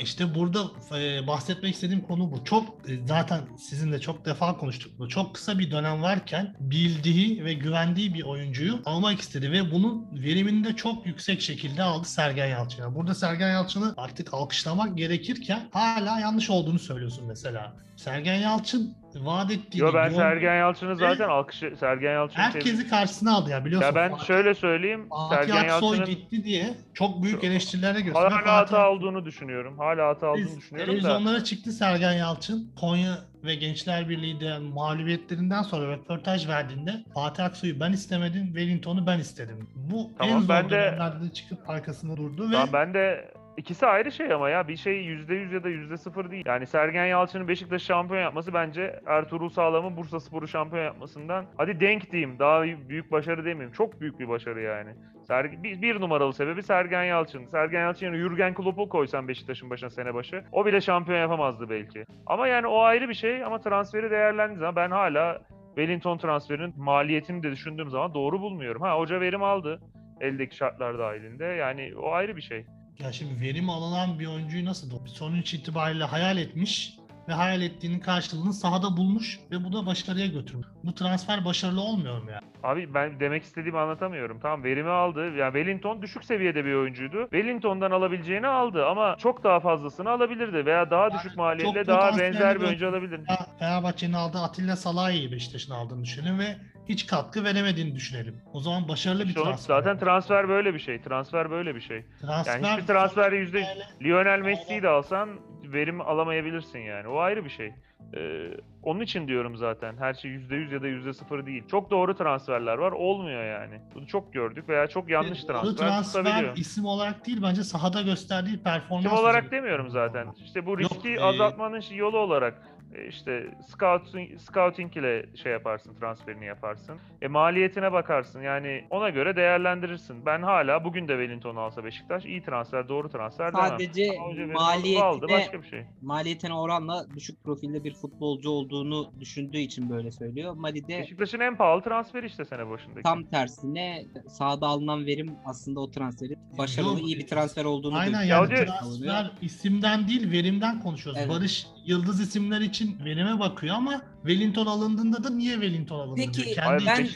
İşte burada e, bahsetmek istediğim konu bu. Çok e, zaten sizinle çok defa konuştuk bu. Çok kısa bir dönem varken bildiği ve güvendiği bir oyuncuyu almak istedi ve bunun verimini de çok yüksek şekilde aldı Sergen Yalçın. Yani Burada Sergen Yalçın'ı artık alkışlamak gerekirken hala yanlış olduğunu söylüyorsun mesela. Sergen Yalçın vaat ettiğini Yo ben. Sergen Yalçın'ı zaten alkışı Sergen Yalçın'ı herkesi karşısına aldı ya biliyorsun. Ya ben Fatih- şöyle söyleyeyim. Fatih Sergen Aksoy Yalçın'ın gitti diye çok büyük eleştirilere gösteriyor. hala Fatih hata olduğunu düşünüyorum. Hala hata olduğunu düşünüyorum da. Televizyonlara çıktı Sergen Yalçın. Konya ve Gençler Birliği'de mağlubiyetlerinden sonra röportaj verdiğinde Fatih Aksoy'u ben istemedim, Wellington'u ben istedim. Bu Tamam, en zor ben de- çıkıp arkasında durdu ve Tamam ben de ikisi ayrı şey ama ya bir şey %100 ya da %0 değil. Yani Sergen Yalçın'ın Beşiktaş şampiyon yapması bence Ertuğrul Sağlam'ın Bursa Spor'u şampiyon yapmasından hadi denk diyeyim daha büyük başarı demeyeyim. Çok büyük bir başarı yani. Sergen, bir, bir numaralı sebebi Sergen Yalçın. Sergen Yalçın yerine Jürgen Klopp'u koysan Beşiktaş'ın başına sene başı. O bile şampiyon yapamazdı belki. Ama yani o ayrı bir şey ama transferi değerlendiği zaman ben hala Wellington transferinin maliyetini de düşündüğüm zaman doğru bulmuyorum. Ha hoca verim aldı eldeki şartlar dahilinde. Yani o ayrı bir şey. Ya şimdi verim alınan bir oyuncuyu nasıl sonuç itibariyle hayal etmiş ve hayal ettiğinin karşılığını sahada bulmuş ve bu da başarıya götürmüş. Bu transfer başarılı olmuyor mu yani? Abi ben demek istediğimi anlatamıyorum. Tamam verimi aldı. Yani Wellington düşük seviyede bir oyuncuydu. Wellington'dan alabileceğini aldı ama çok daha fazlasını alabilirdi veya daha düşük maliyetle daha benzer bir oyuncu alabilirdi. Ya Fenerbahçe'nin aldığı Atilla Salahi'yi Beşiktaş'ın aldığını düşünelim ve hiç katkı veremediğini düşünelim. O zaman başarılı bir onu- transfer. zaten transfer böyle bir şey. Transfer böyle bir şey. transfer Yani hiçbir transfer yüzde Lionel Messi'yi de alsan verim alamayabilirsin yani. O ayrı bir şey. Ee, onun için diyorum zaten. Her şey %100 ya da %0 değil. Çok doğru transferler var. Olmuyor yani. Bunu çok gördük veya çok yanlış Bu transfer, transfer isim olarak değil bence sahada gösterdiği performans. Tim olarak demiyorum zaten. İşte bu riski e- azaltmanın yolu olarak e, işte scouting, scouting ile şey yaparsın, transferini yaparsın. E maliyetine bakarsın. Yani ona göre değerlendirirsin. Ben hala bugün de Wellington'u alsa Beşiktaş iyi transfer, doğru transfer demem. Sadece önce Wellington'u aldı maliyetine başka bir şey. maliyetine oranla düşük profilde bir futbolcu olduğunu düşündüğü için böyle söylüyor. Mali de Beşiktaş'ın en pahalı transferi işte sene başındaki. tam tersine sahada alınan verim aslında o transferin başarılı Yok, iyi bir transfer olduğunu Aynen gösteriyor. yani transfer isimden değil verimden konuşuyoruz. Evet. Barış yıldız isimler için verime bakıyor ama Wellington alındığında da niye Wellington alındı Peki, diyor. Hayır, ben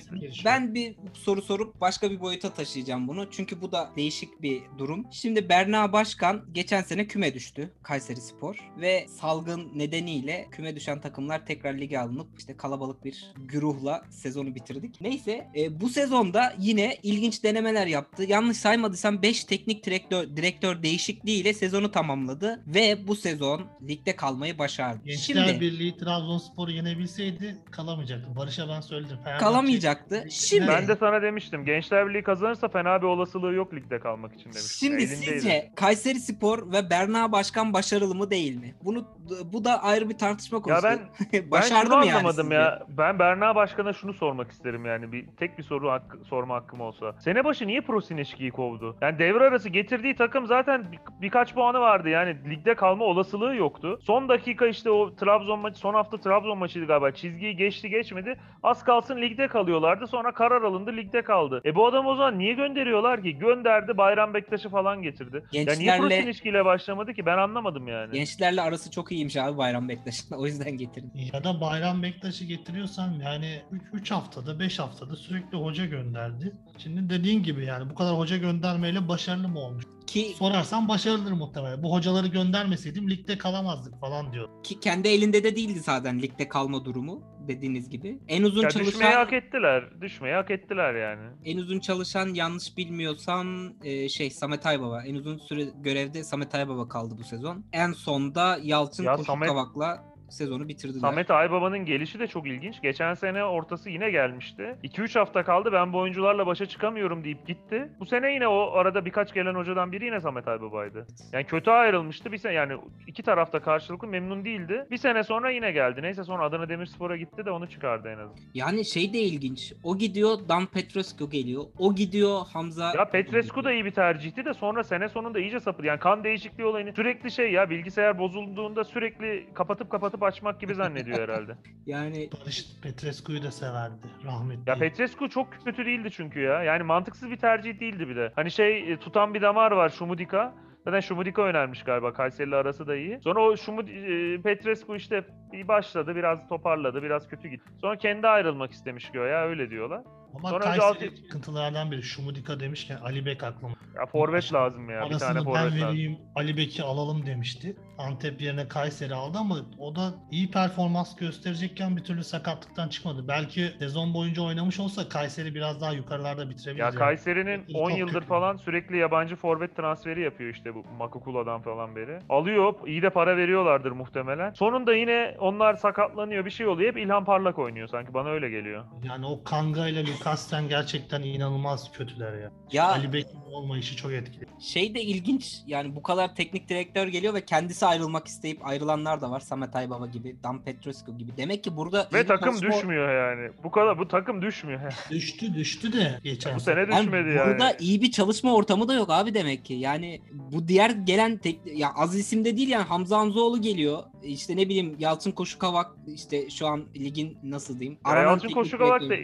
ben bir soru sorup başka bir boyuta taşıyacağım bunu. Çünkü bu da değişik bir durum. Şimdi Berna Başkan geçen sene küme düştü Kayseri Spor ve salgın nedeniyle küme düşen takımlar tekrar lige alınıp işte kalabalık bir güruhla sezonu bitirdik. Neyse e, bu sezonda yine ilginç denemeler yaptı. Yanlış saymadıysam 5 teknik direktör, direktör değişikliğiyle sezonu tamamladı ve bu sezon ligde kalmayı başardı. Gençler Şimdi Birliği Trabzonspor'u yenebilseydi kalamayacaktı. Barış'a ben söyledim. Fenerbahçe- kalamayacaktı. Şimdi Ben de sana demiştim. Gençler Birliği kazanırsa fena bir olasılığı yok ligde kalmak için demiştim. Şimdi Elindeydi. sizce Kayseri Spor ve Berna Başkan başarılı mı değil mi? Bunu bu da ayrı bir tartışma Ya konusu. ben Başardı ben şunu mı yani anlamadım sizce? ya. Ben Berna Başkan'a şunu sormak isterim yani. Bir tek bir soru hakkı, sorma hakkım olsa. Sene başı niye Prosineşki'yi kovdu? Yani devre arası getirdiği takım zaten bir- birkaç puanı vardı. Yani ligde kalma olasılığı yoktu. Son dakika işte o Trabzon maçı, son hafta Trabzon galiba. Çizgiyi geçti geçmedi. Az kalsın ligde kalıyorlardı. Sonra karar alındı ligde kaldı. E bu adam o zaman niye gönderiyorlar ki? Gönderdi Bayram Bektaş'ı falan getirdi. Ya niye Gençlerle ile başlamadı ki? Ben anlamadım yani. gençlerle arası çok iyiymiş abi Bayram Bektaş'ın. O yüzden getirdim. Ya da Bayram Bektaş'ı getiriyorsan yani 3 haftada 5 haftada sürekli hoca gönderdi. Şimdi dediğin gibi yani bu kadar hoca göndermeyle başarılı mı olmuş? Ki, Sorarsan başarılıdır muhtemelen. Bu hocaları göndermeseydim ligde kalamazdık falan diyor. ki kendi elinde de değildi zaten ligde kalma durumu dediğiniz gibi. En uzun Ya düşmeyi çalışan hak ettiler. Düşmeyi hak ettiler yani. en uzun çalışan yanlış bilmiyorsam e, şey Samet Aybaba. En uzun süre görevde Samet Aybaba kaldı bu sezon. En sonda Yalçın Ya Koşuk Samet- Kavak'la sezonu bitirdiler. Samet Aybaba'nın gelişi de çok ilginç. Geçen sene ortası yine gelmişti. 2-3 hafta kaldı ben bu oyuncularla başa çıkamıyorum deyip gitti. Bu sene yine o arada birkaç gelen hocadan biri yine Samet Aybaba'ydı. Yani kötü ayrılmıştı. Bir sene yani iki tarafta karşılıklı memnun değildi. Bir sene sonra yine geldi. Neyse sonra Adana Demirspor'a gitti de onu çıkardı en azından. Yani şey de ilginç. O gidiyor Dan Petrescu geliyor. O gidiyor Hamza. Ya Petrescu da iyi bir tercihti de sonra sene sonunda iyice sapır. Yani kan değişikliği olayını sürekli şey ya bilgisayar bozulduğunda sürekli kapatıp kapatıp açmak gibi zannediyor herhalde. Yani Barış Petrescu'yu da severdi. Rahmetli. Ya Petrescu çok kötü değildi çünkü ya. Yani mantıksız bir tercih değildi bir de. Hani şey e, tutan bir damar var Şumudika. Zaten Şumudika önermiş galiba. Kayseri'yle arası da iyi. Sonra o Şumud e, Petrescu işte bir başladı, biraz toparladı, biraz kötü gitti. Sonra kendi ayrılmak istemiş göya öyle diyorlar. Ama Sonra önce Kayseri altı- sıkıntılardan biri. Şumudika demişken Ali Bek aklıma. Ya forvet lazım ya. Bir tane Arasını ben forvet lazım. vereyim Ali Bek'i alalım demişti. Antep yerine Kayseri aldı ama o da iyi performans gösterecekken bir türlü sakatlıktan çıkmadı. Belki sezon boyunca oynamış olsa Kayseri biraz daha yukarılarda bitirebilir. Ya yani. Kayseri'nin Çok 10 kötü. yıldır falan sürekli yabancı forvet transferi yapıyor işte bu Makukula'dan falan beri. Alıyor, iyi de para veriyorlardır muhtemelen. Sonunda yine onlar sakatlanıyor, bir şey oluyor. Hep İlhan Parlak oynuyor sanki. Bana öyle geliyor. Yani o Kanga ile Lukasen gerçekten inanılmaz kötüler ya. ya Ali Bek'in olmayışı çok etkili. şey de ilginç. Yani bu kadar teknik direktör geliyor ve kendisi ayrılmak isteyip ayrılanlar da var. Samet Aybaba gibi, Dan Petrescu gibi. Demek ki burada Ve takım çalışma- düşmüyor yani. Bu kadar bu takım düşmüyor. Düştü düştü de geçen bu sene Yani düşmedi yani. burada iyi bir çalışma ortamı da yok abi demek ki. Yani bu diğer gelen tek ya az isimde değil yani Hamza Hamzoğlu geliyor. İşte ne bileyim Yalçın Koşukavak işte şu an ligin nasıl diyeyim? Ya Yalçın teknik Koşukovak da.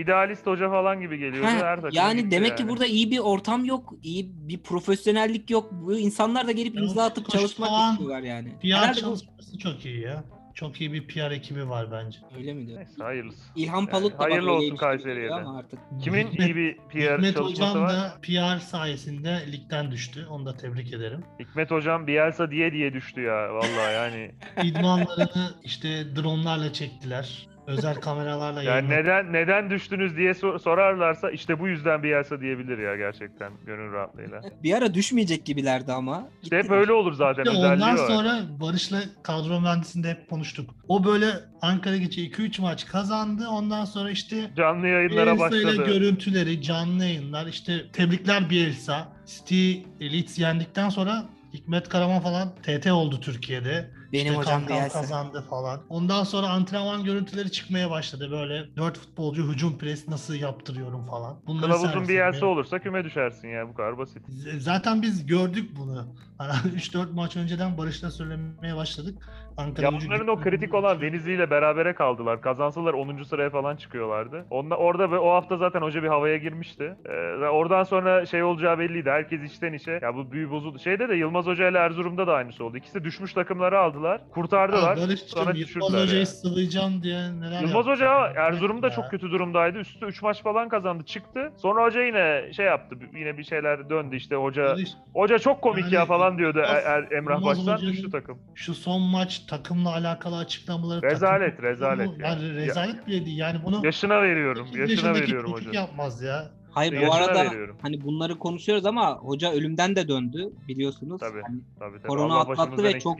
İdealist hoca falan gibi geliyordu. Ha, Her yani demek ki yani. burada iyi bir ortam yok, iyi bir profesyonellik yok. Bu insanlar da gelip imza atıp çalışmak Koşkovan istiyorlar. yani. PR Herhalde bu- çalışması çok iyi ya. Çok iyi bir PR ekibi var bence. Öyle mi diyor? Neyse hayırlısı. İlhan Palut da bak hayırlı olsun gibi Kayseri'ye de. artık. Kimin Hikmet- iyi bir PR Hikmet çalışması Hocam var? da PR sayesinde ligden düştü. Onu da tebrik ederim. Hikmet hocam Bielsa diye diye düştü ya vallahi yani. İdmanlarını işte dronlarla çektiler. Özel kameralarla Yani neden neden düştünüz diye sor- sorarlarsa işte bu yüzden Bielsa diyebilir ya gerçekten gönül rahatlığıyla. Bir ara düşmeyecek gibilerdi ama. İşte hep öyle olur zaten İşte ondan var. sonra Barış'la kadro mühendisinde hep konuştuk. O böyle Ankara geçe 2-3 maç kazandı. Ondan sonra işte Canlı yayınlara Bielsa ile başladı. görüntüleri, canlı yayınlar, işte tebrikler Bielsa. City Leeds yendikten sonra Hikmet Karaman falan TT oldu Türkiye'de. Benim İşte hocam Kankan Bielsa. kazandı falan. Ondan sonra antrenman görüntüleri çıkmaya başladı böyle. Dört futbolcu hücum pres nasıl yaptırıyorum falan. Bunları Kılavuzun Bielsa etmeye- olursa küme düşersin ya bu kadar basit. Z- Zaten biz gördük bunu. Hani 3-4 maç önceden Barış'la söylemeye başladık. Ankara Ya bunların o kritik olan Denizli ile berabere kaldılar. Kazansalar 10. sıraya falan çıkıyorlardı. Onda, orada ve o hafta zaten hoca bir havaya girmişti. Ee, oradan sonra şey olacağı belliydi. Herkes içten içe. Ya bu büyü bozuldu. Şeyde de Yılmaz Hoca ile Erzurum'da da aynısı oldu. İkisi de düşmüş takımları aldılar. Kurtardılar. Ha, sonra Yılmaz Hoca'yı yani. sıvayacağım diye neler Yılmaz. Hoca. Erzurum'da Ya. çok kötü durumdaydı. Üstü 3 maç falan kazandı çıktı. Sonra hoca yine şey yaptı. Yine bir şeyler döndü işte hoca. Hoca çok komik Yani ya falan diyordu Er- Er- Emrah Baş'tan düştü takım. şu son maç takımla alakalı açıklamaları Rezalet, takım- rezalet yani. yani. rezalet bile değil. Yani bunu Yaşına veriyorum. 8 Yaşına veriyorum çocuk hoca. yapmaz ya. Hayır bu Yaşına arada veriyorum. hani bunları konuşuyoruz ama hoca ölümden de döndü biliyorsunuz. Tabii. Hani Tabii tabii. Korona Allah atlattı ve çok-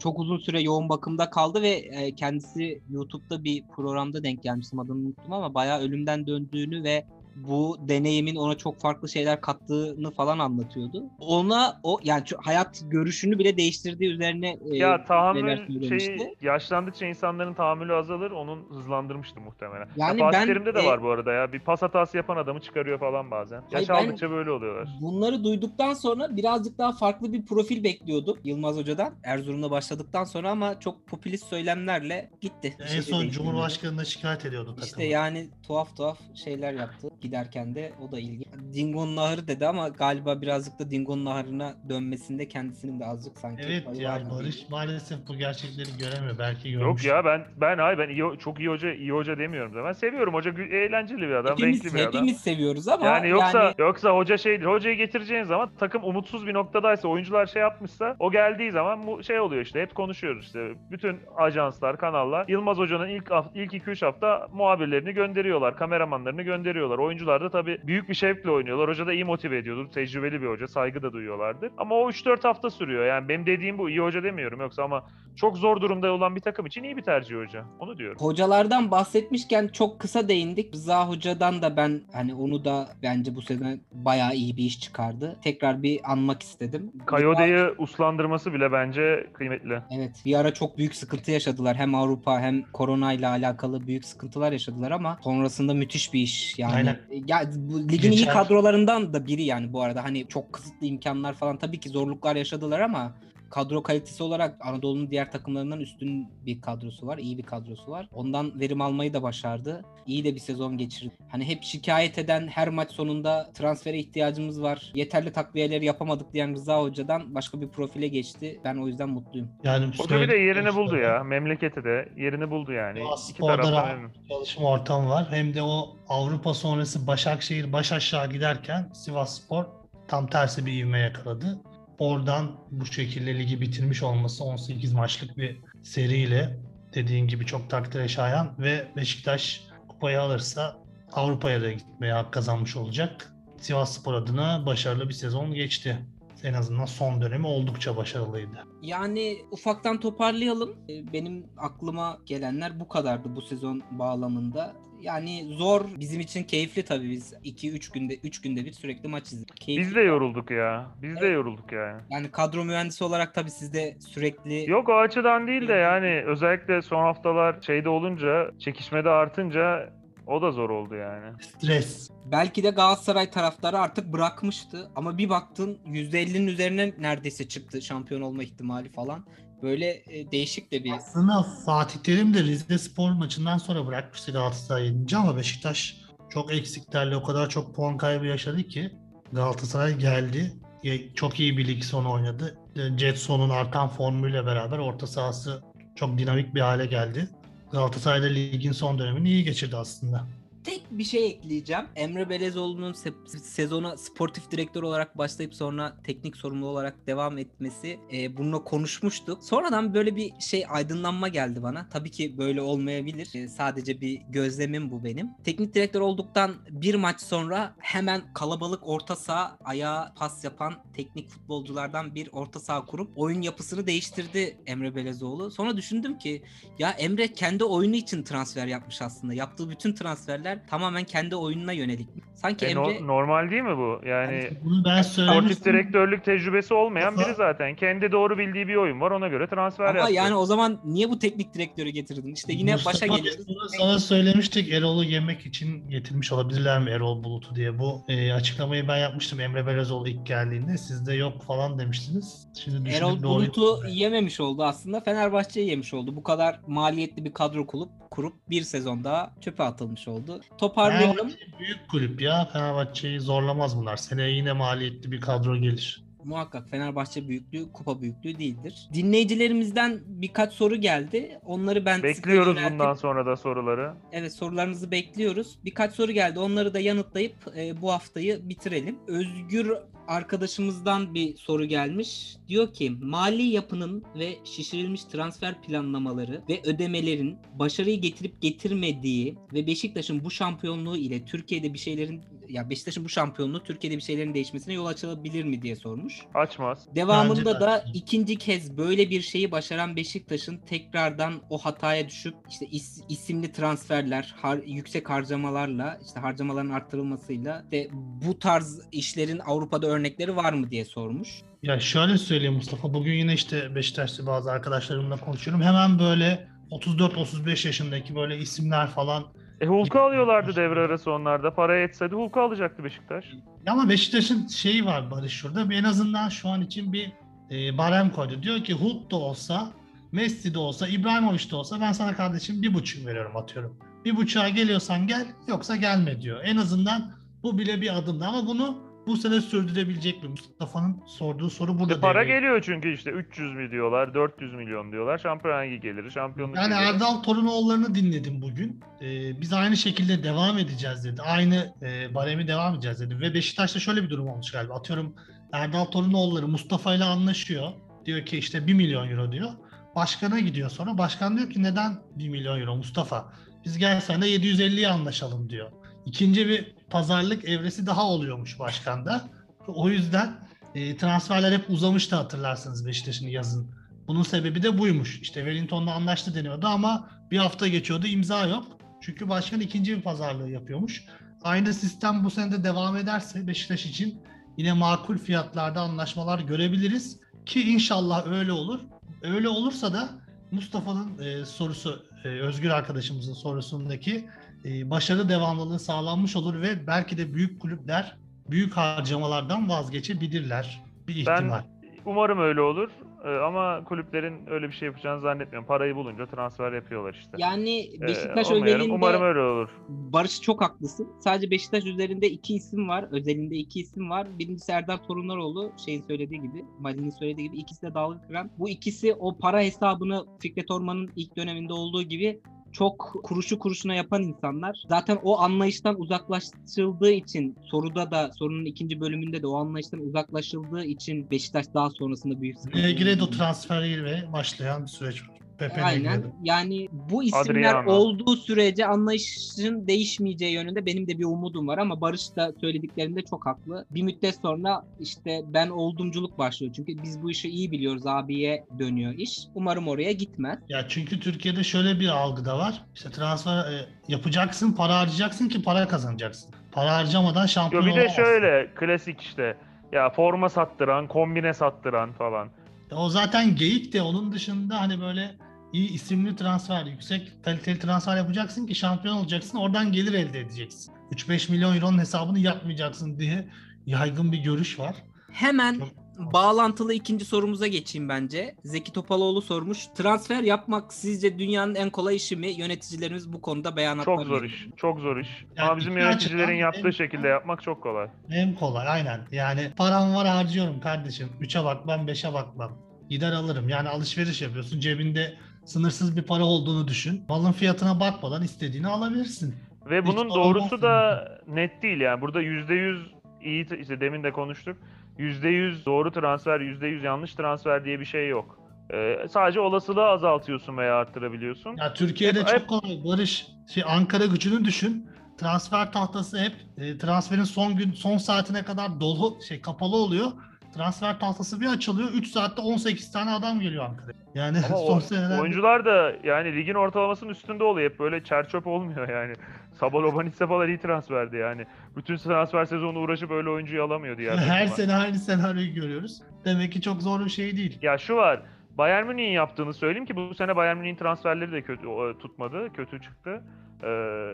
çok uzun süre yoğun bakımda kaldı ve e, kendisi YouTube'da bir programda denk gelmiştim adını unuttum ama bayağı ölümden döndüğünü ve bu deneyimin ona çok farklı şeyler kattığını falan anlatıyordu. Ona o yani hayat görüşünü bile değiştirdiği üzerine e, Ya şeyler tahammül şeyi yaşlandıkça insanların tahammülü azalır. Onun hızlandırmıştı muhtemelen. Yani ya Fatih ben, Terim'de de e, var bu arada ya. Bir pas hatası yapan adamı çıkarıyor falan bazen. Hayır, Yaş aldıkça böyle oluyorlar. Bunları duyduktan sonra birazcık daha farklı bir profil bekliyordum Yılmaz Hoca'dan. Erzurum'da başladıktan sonra ama çok popülist söylemlerle gitti. Şey En de son. Cumhurbaşkanı'na şikayet ediyordu takımı. İşte yani tuhaf tuhaf şeyler yaptı giderken de o da ilgi. Dingo'nun Nahırı dedi ama galiba birazcık da Dingo'nun Nahırı'na dönmesinde kendisinin de azıcık sanki Evet var yani gibi. Barış maalesef bu gerçekleri göremiyor. Belki görmüş. Yok ya ben ben hayır ben iyi, çok iyi hoca iyi hoca demiyorum da. Ben seviyorum hoca eğlenceli bir adam, Hepimiz, renkli bir adam. hepimiz seviyoruz ama Yani yoksa yani yoksa hoca şeydir. Hocayı getireceğin zaman takım umutsuz bir noktadaysa, oyuncular şey yapmışsa o geldiği zaman bu şey oluyor işte. Hep konuşuyoruz işte. Bütün ajanslar, kanallar Yılmaz Hoca'nın ilk ilk 2-3 hafta muhabirlerini gönderiyorlar, kameramanlarını gönderiyorlar. Oyuncular da tabii büyük bir şevkle oynuyorlar. Hoca da iyi motive ediyordur. Tecrübeli bir hoca, saygı da duyuyorlardır. Ama o 3-4 hafta sürüyor. Yani benim dediğim bu iyi hoca demiyorum yoksa ama çok zor durumda olan bir takım için iyi bir tercih hoca. Onu diyorum. hocalardan bahsetmişken çok kısa değindik. Rıza Hoca'dan da ben hani onu da bence bu sene bayağı iyi bir iş çıkardı. Tekrar bir anmak istedim. Kayode'yi uslandırması bile bence kıymetli. Evet bir ara çok büyük sıkıntı yaşadılar. Hem Avrupa hem korona ile alakalı büyük sıkıntılar yaşadılar ama sonrasında müthiş bir iş. Yani Aynen. Ya bu ligin iyi Geçen- kadrolarından da biri yani bu arada. Hani çok kısıtlı imkanlar falan tabii ki zorluklar yaşadılar ama kadro kalitesi olarak Anadolu'nun diğer takımlarından üstün bir kadrosu var. iyi bir kadrosu var. Ondan verim almayı da başardı. İyi de bir sezon geçirdi. Hani hep şikayet eden her maç sonunda transfere ihtiyacımız var. Yeterli takviyeleri yapamadık diyen Rıza Hoca'dan başka bir profile geçti. Ben o yüzden mutluyum. Yani Hoca bir de yerini buldu ya. Memleketi de yerini buldu yani. İki taraftan memnun. çalışma ortamı var. Hem de o Avrupa sonrası Başakşehir baş aşağı giderken Sivas Spor tam tersi bir ivme yakaladı. Oradan bu şekilde ligi bitirmiş olması 18 maçlık bir seriyle dediğin gibi çok takdire şayan ve Beşiktaş kupayı alırsa Avrupa'ya da gitmeye hak kazanmış olacak. Sivas Spor adına başarılı bir sezon geçti. En azından son dönemi oldukça başarılıydı. Yani ufaktan toparlayalım. Ee, Benim aklıma gelenler bu kadardı bu sezon bağlamında. Yani zor bizim için keyifli tabii biz 2-3 günde 3 günde bir sürekli maç izliyoruz. Keyifli. Biz de yorulduk ya. Biz de Evet. yorulduk yani. Yani kadro mühendisi olarak tabii siz de sürekli Yok o açıdan değil de yani özellikle son haftalar şeyde olunca, çekişmede artınca o da zor oldu yani. Stres. belki de Galatasaray taraftarı artık bırakmıştı ama bir baktın %50'nin üzerine neredeyse çıktı şampiyon olma ihtimali falan. Böyle e, değişik de bir Aslında Fatih Terim de Rize Spor maçından sonra bırakmıştı Galatasaray yenince ama Beşiktaş çok eksiklerle o kadar çok puan kaybı yaşadı ki Galatasaray geldi. Ya- Çok iyi bir lig sonu oynadı. özellikle Jetson'un artan formuyla beraber orta sahası çok dinamik bir hale geldi. Galatasaray'da ligin son dönemini iyi geçirdi aslında. Tek bir şey ekleyeceğim. Emre Belezoğlu'nun se- sezona sportif direktör olarak başlayıp sonra teknik sorumlu olarak devam etmesi e, bununla konuşmuştuk. Sonradan böyle bir şey aydınlanma geldi bana. Tabii ki böyle olmayabilir. E, sadece bir gözlemim bu benim. Teknik direktör olduktan bir maç sonra hemen kalabalık orta saha ayağa pas yapan teknik futbolculardan bir orta saha kurup oyun yapısını değiştirdi Emre Belezoğlu. Sonra düşündüm ki ya Emre kendi oyunu için transfer yapmış aslında. Yaptığı bütün transferler tamamen kendi oyununa yönelik. Sanki E, no- Emre normal değil mi bu? Yani Bunu ben sportif direktörlük tecrübesi olmayan biri zaten. Kendi doğru bildiği bir oyun var ona göre transfer ama yaptı. yani o zaman niye bu teknik direktörü getirdin? İşte yine Mustafa başa geliyoruz. Sana, söylemiştik Erol'u yemek için getirmiş olabilirler mi Erol Bulut'u diye. Bu e, açıklamayı ben yapmıştım Emre Belezoğlu ilk geldiğinde. Siz de yok falan demiştiniz. Şimdi Erol Bulut'u yememiş oldu aslında. Fenerbahçe'yi yemiş oldu. Bu kadar maliyetli bir kadro kurup kurup bir sezon daha çöpe atılmış oldu. Toparlayalım. Fenerbahçe büyük kulüp ya. Fenerbahçe'yi zorlamaz bunlar. Seneye yine maliyetli bir kadro gelir. Muhakkak Fenerbahçe büyüklüğü kupa büyüklüğü değildir. Dinleyicilerimizden birkaç soru geldi. Onları ben Bekliyoruz bundan sonra da soruları. Evet sorularınızı bekliyoruz. Birkaç soru geldi. Onları da yanıtlayıp e, bu haftayı bitirelim. Özgür arkadaşımızdan bir soru gelmiş. Diyor ki mali yapının ve şişirilmiş transfer planlamaları ve ödemelerin başarıyı getirip getirmediği ve Beşiktaş'ın bu şampiyonluğu ile Türkiye'de bir şeylerin ya Beşiktaş'ın bu şampiyonluğu Türkiye'de bir şeylerin değişmesine yol açabilir mi diye sormuş. Açmaz. Devamında Bence de. da ikinci kez böyle bir şeyi başaran Beşiktaş'ın tekrardan o hataya düşüp işte is- isimli transferler, har- yüksek harcamalarla işte harcamaların arttırılmasıyla de bu tarz işlerin Avrupa'da örnekleri var mı diye sormuş. Ya şöyle söyleyeyim Mustafa. Bugün yine işte Beşiktaşlı bazı arkadaşlarımla konuşuyorum. Hemen böyle 34-35 yaşındaki böyle isimler falan. E Hulk'u alıyorlardı devre arası onlarda. Para yetseydi Hulk'u alacaktı Beşiktaş. Ya ama Beşiktaş'ın şeyi var Barış şurada. Bir en azından şu an için bir e, barem koydu. Diyor ki Hulk da olsa, Messi de olsa, İbrahimovic de olsa ben sana kardeşim bir buçuk veriyorum atıyorum. Bir buçuğa geliyorsan gel yoksa gelme diyor. En azından bu bile bir adımdı ama bunu bu sene sürdürebilecek mi? Mustafa'nın sorduğu soru burada. İşte para devreye geliyor çünkü işte 300 mi diyorlar, 400 milyon diyorlar. Şampiyon Ligi gelir, şampiyonluk Yani gelir. Erdal Torunoğulları'nı dinledim bugün. Ee, biz aynı şekilde devam edeceğiz dedi. Aynı e, baremi devam edeceğiz dedi. Ve Beşiktaş'ta şöyle bir durum olmuş galiba. Atıyorum Erdal Torunoğulları Mustafa ile anlaşıyor. Diyor ki işte 1 milyon euro diyor. Başkana gidiyor sonra. Başkan diyor ki neden 1 milyon euro Mustafa? Biz gel sen de 750'ye anlaşalım diyor. İkinci bir pazarlık evresi daha oluyormuş başkanda. O yüzden e, transferler hep uzamıştı hatırlarsınız Beşiktaş'ın yazın. Bunun sebebi de buymuş. İşte Wellington'la anlaştı deniyordu ama bir hafta geçiyordu imza yok. Çünkü başkan ikinci bir pazarlığı yapıyormuş. Aynı sistem bu sene de devam ederse Beşiktaş için yine makul fiyatlarda anlaşmalar görebiliriz. Ki inşallah öyle olur. Öyle olursa da Mustafa'nın e, sorusu, e, Özgür arkadaşımızın sorusundaki e, başarı devamlılığı sağlanmış olur ve belki de büyük kulüpler büyük harcamalardan vazgeçebilirler. Bir ihtimal. Umarım öyle olur. Ee, ama kulüplerin öyle bir şey yapacağını zannetmiyorum. Parayı bulunca transfer yapıyorlar işte. Yani Ee, Beşiktaş umarım- özelinde Umarım öyle olur. Barış çok haklısın. Sadece Beşiktaş üzerinde iki isim var. Özelinde iki isim var. Birincisi Erdal Torunaroğlu. Şeyin söylediği gibi, Mali'nin söylediği gibi ikisi de dalga kıran. Bu ikisi o para hesabını Fikret Orman'ın ilk döneminde olduğu gibi çok kuruşu kuruşuna yapan insanlar. Zaten o anlayıştan uzaklaştırıldığı için soruda da sorunun ikinci bölümünde de o anlayıştan uzaklaşıldığı için Beşiktaş daha sonrasında büyük sıkıntı. Negredo transferiyle başlayan bir süreç var. Pepe Aynen. Negredo. Yani bu isimler Adriano. olduğu sürece anlayışın değişmeyeceği yönünde benim de bir umudum var ama Barış da söylediklerinde çok haklı. Bir müddet sonra işte ben oldumculuk başlıyor. Çünkü biz bu işi iyi biliyoruz abiye dönüyor iş. Umarım oraya gitmez. Ya çünkü Türkiye'de şöyle bir algı da var. İşte transfer e, yapacaksın, para harcayacaksın ki para kazanacaksın. Para harcamadan Yo, şampiyon bir de olamazsın. şöyle klasik işte. Ya forma sattıran, kombine sattıran falan. Ya o zaten geyik de onun dışında hani böyle iyi isimli transfer, yüksek kaliteli transfer yapacaksın ki şampiyon olacaksın. Oradan gelir elde edeceksin. 3-5 milyon euronun hesabını yapmayacaksın diye yaygın bir görüş var. Hemen bağlantılı ikinci sorumuza geçeyim bence. Zeki Topaloğlu sormuş. Transfer yapmak sizce dünyanın en kolay işi mi? Yöneticilerimiz bu konuda beyanatlar Çok zor iş. Çok zor iş. Yani Ama bizim yöneticilerin yaptığı en- şekilde yapmak çok kolay. En kolay aynen. Yani param var harcıyorum kardeşim. 3'e bakmam 5'e bakmam. Gider alırım. Yani alışveriş yapıyorsun. Cebinde sınırsız bir para olduğunu düşün. Malın fiyatına bakmadan istediğini alabilirsin. Ve bunun doğrusu da net değil yani. Burada %100 iyi işte demin de konuştuk. %100 doğru transfer, %100 yanlış transfer diye bir şey yok. Ee, sadece olasılığı azaltıyorsun veya arttırabiliyorsun. Ya Türkiye'de Hep- çok kolay. Barış, şey Ankara gücünü düşün. Transfer tahtası hep e, transferin son gün son saatine kadar dolu şey kapalı oluyor. Transfer tahtası bir açılıyor. 3 saatte 18 tane adam geliyor Ankara'ya. Yani Ama son o, senelerde oyuncular da yani ligin ortalamasının üstünde oluyor. Hep böyle çerçöp olmuyor yani. Sabalobanitse falan iyi transferdi yani. Bütün transfer sezonu uğraşıp öyle oyuncuyu alamıyor diğer her takımlar. sene aynı senaryoyu görüyoruz. Demek ki çok zor bir şey değil. Ya şu var. Bayern Münih'in yaptığını söyleyeyim ki bu sene Bayern Münih'in transferleri de kötü tutmadı, kötü çıktı. Ee,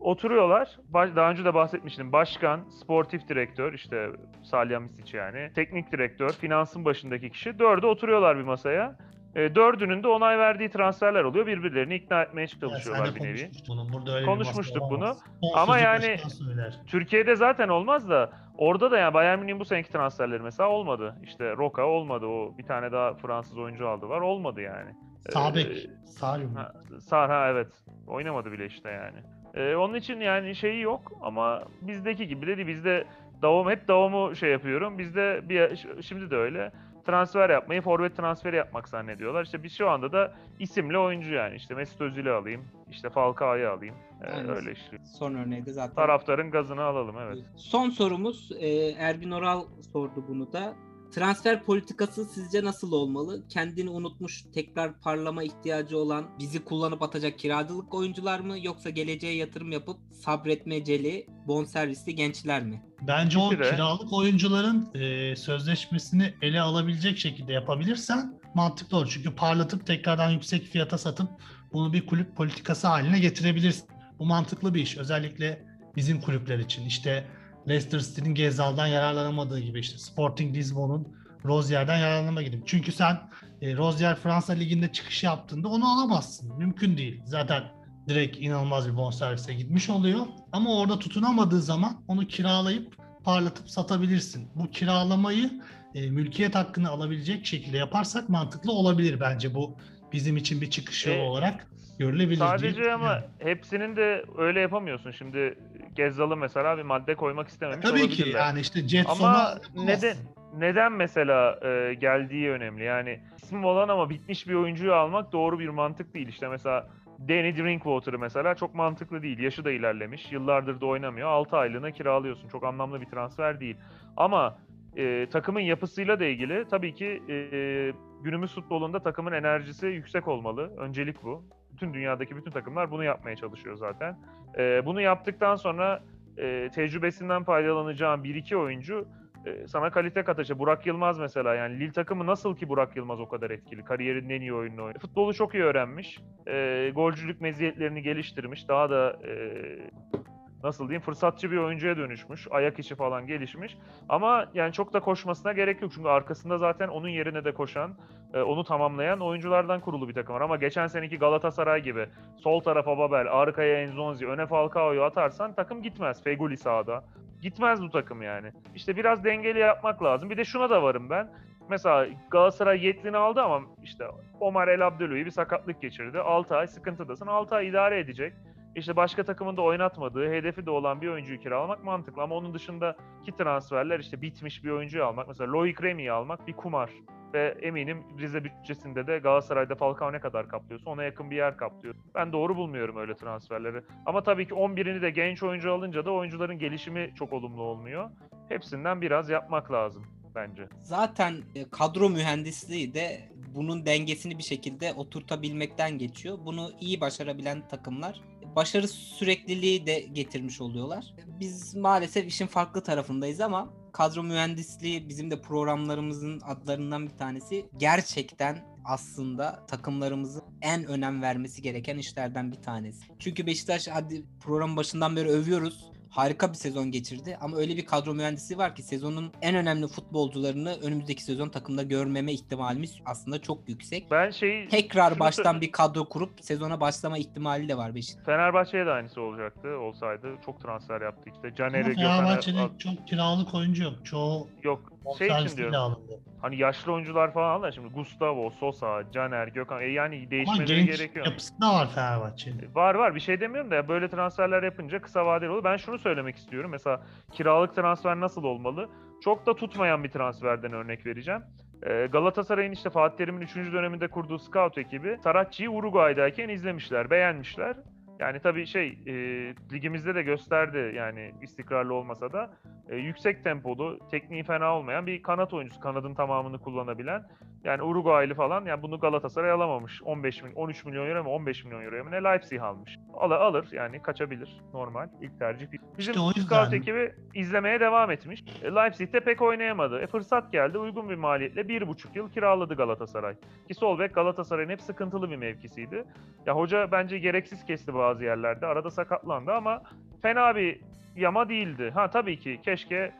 oturuyorlar. Daha önce de bahsetmiştim. Başkan, sportif direktör, işte Salihamidzic yani, teknik direktör, finansın başındaki kişi. Dördü oturuyorlar bir masaya. Ee, dördünün de onay verdiği transferler oluyor. Birbirlerini ikna etmeye çalışıyorlar de bir nevi. konuşmuştuk bunu. Burada öyle Konuşmuştuk bir bunu. Son Ama yani-. Türkiye'de zaten olmaz da orada da yani Bayern Münih'in bu seneki transferleri mesela olmadı. İşte Roka olmadı. O bir tane daha Fransız oyuncu aldılar. Olmadı yani. Sağ Ee, yum. Ha, Sar ha evet. Oynamadı bile işte yani. Ee, onun için yani şeyi yok ama bizdeki gibi dedi bizde davam hep davamı şey yapıyorum. Bizde bir şimdi de öyle. Transfer yapmayı forvet transferi yapmak zannediyorlar. İşte biz şu anda da isimli oyuncu yani işte Mesut Özil'i alayım, işte Falcao'yu alayım. Ee, Aynen. öyle işte. Son örneği de zaten. Taraftarın gazını alalım evet. Son sorumuz e, Ergin Oral sordu bunu da. Transfer politikası sizce nasıl olmalı? Kendini unutmuş, tekrar parlama ihtiyacı olan, bizi kullanıp atacak kiracılık oyuncular mı yoksa geleceğe yatırım yapıp sabretmeceli, bonservisli gençler mi? Bence o kiralık oyuncuların e, sözleşmesini ele alabilecek şekilde yapabilirsen mantıklı olur. Çünkü parlatıp tekrardan yüksek fiyata satıp bunu bir kulüp politikası haline getirebilirsin. Bu mantıklı bir iş. Özellikle bizim kulüpler için. İşte Leicester City'nin Gezal'dan yararlanamadığı gibi işte Sporting Lisbon'un Rozier'den yararlanma gibi. Çünkü sen e, Rozier Fransa Ligi'nde çıkış yaptığında onu alamazsın. Mümkün değil. Zaten direkt inanılmaz bir bonservise gitmiş oluyor. Ama orada tutunamadığı zaman onu kiralayıp parlatıp satabilirsin. Bu kiralamayı e, mülkiyet hakkını alabilecek şekilde yaparsak mantıklı olabilir bence bu bizim için bir çıkış yolu E, olarak görülebilir. Sadece ama düşünüyorum. hepsinin de öyle yapamıyorsun. Şimdi Gezzal'ı mesela bir madde koymak istememiş Tabii ki yani işte Jetson'a Ama neden neden mesela e, geldiği önemli. Yani isim olan ama bitmiş bir oyuncuyu almak doğru bir mantık değil. İşte mesela Danny Drinkwater'ı mesela çok mantıklı değil. Yaşı da ilerlemiş. Yıllardır da oynamıyor. 6 aylığına kiralıyorsun. Çok anlamlı bir transfer değil. Ama e, takımın yapısıyla da ilgili tabii ki e, günümüz futbolunda takımın enerjisi yüksek olmalı. Öncelik bu. Bütün dünyadaki bütün takımlar bunu yapmaya çalışıyor zaten. E, bunu yaptıktan sonra e, tecrübesinden faydalanacağın bir iki oyuncu e, sana kalite katacak. Burak Yılmaz mesela yani Lille takımı nasıl ki Burak Yılmaz o kadar etkili? Kariyerinin en iyi oyununu oynuyor. Futbolu çok iyi öğrenmiş. E, golcülük meziyetlerini geliştirmiş. Daha da e, nasıl diyeyim fırsatçı bir oyuncuya dönüşmüş. Ayak içi falan gelişmiş. Ama yani çok da koşmasına gerek yok. Çünkü arkasında zaten onun yerine de koşan, e, onu tamamlayan oyunculardan kurulu bir takım var. Ama geçen seneki Galatasaray gibi sol tarafa Babel, arkaya Enzonzi, öne Falcao'yu atarsan takım gitmez. Feguli sağda. Gitmez bu takım yani. İşte biraz dengeli yapmak lazım. Bir de şuna da varım ben. Mesela Galatasaray Yetlin'i aldı ama işte Omar El Abdelou'yu bir sakatlık geçirdi. 6 ay sıkıntıdasın. 6 ay idare edecek. İşte başka takımın da oynatmadığı, hedefi de olan bir oyuncuyu kiralamak mantıklı. Ama onun dışındaki transferler işte bitmiş bir oyuncuyu almak. Mesela Loic Remy'yi almak bir kumar. Ve eminim Rize bütçesinde de Galatasaray'da Falcao ne kadar kaplıyorsa ona yakın bir yer kaplıyor. Ben doğru bulmuyorum öyle transferleri. Ama tabii ki 11'ini de genç oyuncu alınca da oyuncuların gelişimi çok olumlu olmuyor. Hepsinden biraz yapmak lazım bence. Zaten e, kadro mühendisliği de bunun dengesini bir şekilde oturtabilmekten geçiyor. Bunu iyi başarabilen takımlar başarı sürekliliği de getirmiş oluyorlar. Biz maalesef işin farklı tarafındayız ama kadro mühendisliği bizim de programlarımızın adlarından bir tanesi. Gerçekten aslında takımlarımızın en önem vermesi gereken işlerden bir tanesi. Çünkü Beşiktaş hadi program başından beri övüyoruz. Harika bir sezon geçirdi ama öyle bir kadro mühendisi var ki sezonun en önemli futbolcularını önümüzdeki sezon takımda görmeme ihtimalimiz aslında çok yüksek. Ben şeyi Tekrar şunu baştan bir kadro kurup sezona başlama ihtimali de var Beşiktaş. Fenerbahçe'ye de aynısı olacaktı olsaydı. Çok transfer yaptı işte. Gökhan'ı... Fenerbahçe'de çok kiralık oyuncu yok. Çoğu Yok şey için diyorum. alındı. Hani yaşlı oyuncular falan aldı. Şimdi Gustavo, Sosa, Caner, Gökhan. E yani değişmeleri gerekiyor. yapısı da var Fenerbahçe'nin. Var var bir şey demiyorum da böyle transferler yapınca kısa vadeli olur. Ben şunu söylemek istiyorum. Mesela kiralık transfer nasıl olmalı? Çok da tutmayan bir transferden örnek vereceğim. Ee, Galatasaray'ın işte Fatih Terim'in 3. döneminde kurduğu scout ekibi Saracchi'yi Uruguay'dayken izlemişler, beğenmişler. Yani tabii şey e, ligimizde de gösterdi yani istikrarlı olmasa da e, yüksek tempolu, tekniği fena olmayan bir kanat oyuncusu. Kanadın tamamını kullanabilen. Yani Uruguaylı falan yani bunu Galatasaray alamamış. 15 milyon, 13 milyon euro mu 15 milyon euro mu ne Leipzig almış. Al, alır yani kaçabilir normal ilk tercih. Bizim İşte o yüzden- scout ekibi izlemeye devam etmiş. E, Leipzig'te pek oynayamadı. E, fırsat geldi uygun bir maliyetle 1,5 yıl kiraladı Galatasaray. Ki sol bek Galatasaray'ın hep sıkıntılı bir mevkisiydi. Ya hoca bence gereksiz kesti bazı yerlerde. Arada sakatlandı ama fena bir yama değildi. Ha tabii ki keşke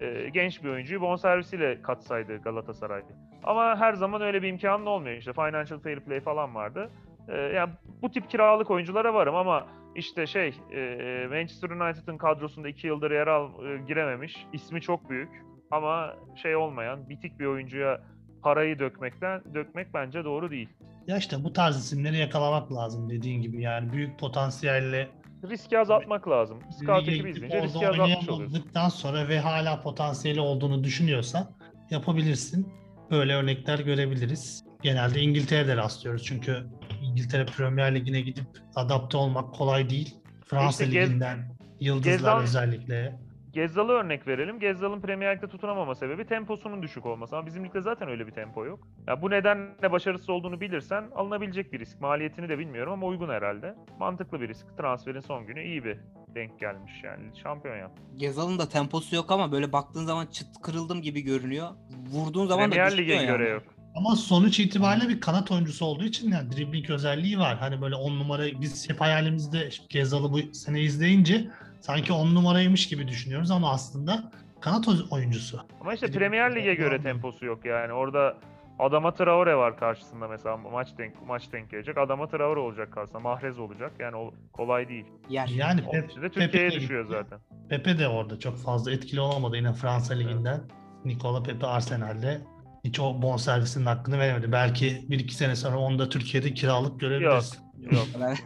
e, genç bir oyuncuyu bonservisiyle katsaydı Galatasaray. Ama her zaman öyle bir imkanın olmuyor. İşte financial fair play falan vardı. E, yani bu tip kiralık oyunculara varım ama işte şey e, Manchester United'ın kadrosunda iki yıldır yer al e, girememiş. İsmi çok büyük ama şey olmayan bitik bir oyuncuya parayı dökmekten dökmek bence doğru değil. Ya işte bu tarz isimleri yakalamak lazım dediğin gibi yani büyük potansiyelle Riski azaltmak lazım. Scout ekibi izleyince riski azaltmış oluyorsun. sonra ve hala potansiyeli olduğunu düşünüyorsan yapabilirsin. Böyle örnekler görebiliriz. Genelde İngiltere'de rastlıyoruz çünkü İngiltere Premier Ligi'ne gidip adapte olmak kolay değil. Fransa İşte Gez- Ligi'nden yıldızlar Gezal- özellikle. Gezzal'ı örnek verelim. Gezzal'ın Premier Lig'de tutunamama sebebi temposunun düşük olması. Ama bizim ligde zaten öyle bir tempo yok. Ya bu nedenle başarısız olduğunu bilirsen alınabilecek bir risk. Maliyetini de bilmiyorum ama uygun herhalde. Mantıklı bir risk. Transferin son günü iyi bir denk gelmiş yani. Şampiyon yaptı. Gezal'ın da temposu yok ama böyle baktığın zaman çıt kırıldım gibi görünüyor. Vurduğun zaman da Premier düşüyor Lig'e yani. göre yok. Ama sonuç itibariyle bir kanat oyuncusu olduğu için yani dribbling özelliği var. Hani böyle 10 numara biz hep hayalimizde Gezal'ı bu sene izleyince sanki 10 numaraymış gibi düşünüyoruz ama aslında kanat oy- oyuncusu. Ama işte Premier Lig'e göre temposu yok yani. Orada Adama Traore var karşısında mesela maç denk maç denk gelecek. Adama Traore olacak karşısında. Mahrez olacak. Yani o kolay değil. Yani Onun Pep, de Türkiye'ye düşüyor gitti. zaten. Pepe de orada çok fazla etkili olamadı yine Fransa Ligi'nden. Nikola Pepe Arsenal'de hiç o bonservisinin hakkını veremedi. Belki bir iki sene sonra onu da Türkiye'de kiralık görebiliriz. Yok. Yani.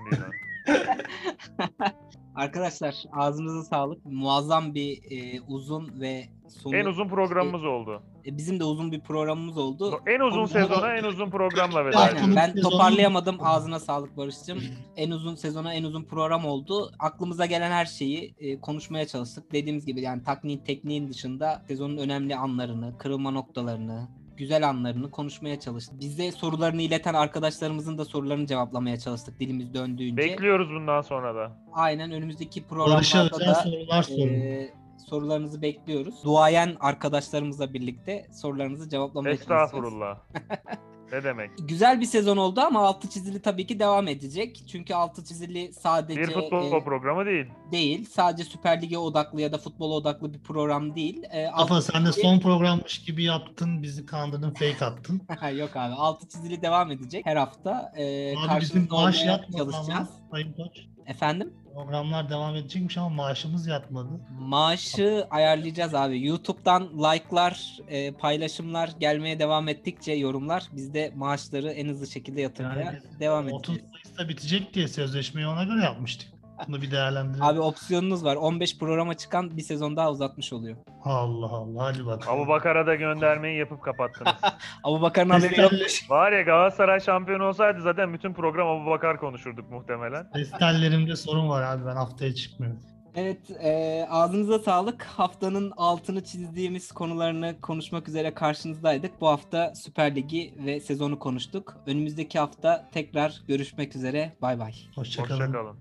Arkadaşlar ağzınıza sağlık. Muazzam bir e, uzun ve sonu. en uzun programımız oldu. E, bizim de uzun bir programımız oldu. En uzun Ama- sezona en uzun programla veda Aynen. ediyoruz. Ben toparlayamadım. Ağzına sağlık Barış'cığım. En uzun sezona en uzun program oldu. Aklımıza gelen her şeyi e, konuşmaya çalıştık. Dediğimiz gibi yani takniğin tekniğin dışında sezonun önemli anlarını, kırılma noktalarını, güzel anlarını konuşmaya çalıştık. Bize sorularını ileten arkadaşlarımızın da sorularını cevaplamaya çalıştık dilimiz döndüğünce. Bekliyoruz bundan sonra da. Aynen önümüzdeki programlarda da sorular sorun. e, sorularınızı bekliyoruz. Duayen arkadaşlarımızla birlikte sorularınızı cevaplamaya çalışacağız. Estağfurullah. ne demek? Güzel bir sezon oldu ama altı çizili tabii ki devam edecek. Çünkü altı çizili sadece Bir futbol e, programı değil. değil. Sadece Süper Lig'e odaklı ya da futbola odaklı bir program değil. E, Mustafa sen de son programmış gibi yaptın, bizi kandırdın, fake attın. Yok abi. Altı çizili devam edecek her hafta. E, Abi bizim maaş ama çalışacağız. Sayın Koç. Efendim? Programlar devam edecekmiş ama maaşımız yatmadı. Maaşı ayarlayacağız abi. YouTube'dan like'lar, e, paylaşımlar gelmeye devam ettikçe yorumlar biz de maaşları en hızlı şekilde yatırmaya Yani devam 30 edeceğiz. Mayıs'ta bitecek diye sözleşmeyi ona göre yapmıştık. Bunu bir değerlendirelim. Abi opsiyonunuz var. 15 programa çıkan bir sezon daha uzatmış oluyor. Allah Allah hadi bakalım. Abu Bakar'a da göndermeyi yapıp kapattınız. Abu Bakar'ın haberi yok. Var ya Galatasaray şampiyon olsaydı zaten bütün program Abu Bakar konuşurduk muhtemelen. Kristallerimde sorun var abi ben haftaya çıkmıyorum. Evet, e, ağzınıza sağlık. Haftanın altını çizdiğimiz konularını konuşmak üzere karşınızdaydık. Bu hafta Süper Ligi ve sezonu konuştuk. Önümüzdeki hafta tekrar görüşmek üzere. Bay bay. Hoşçakalın. Hoşçakalın.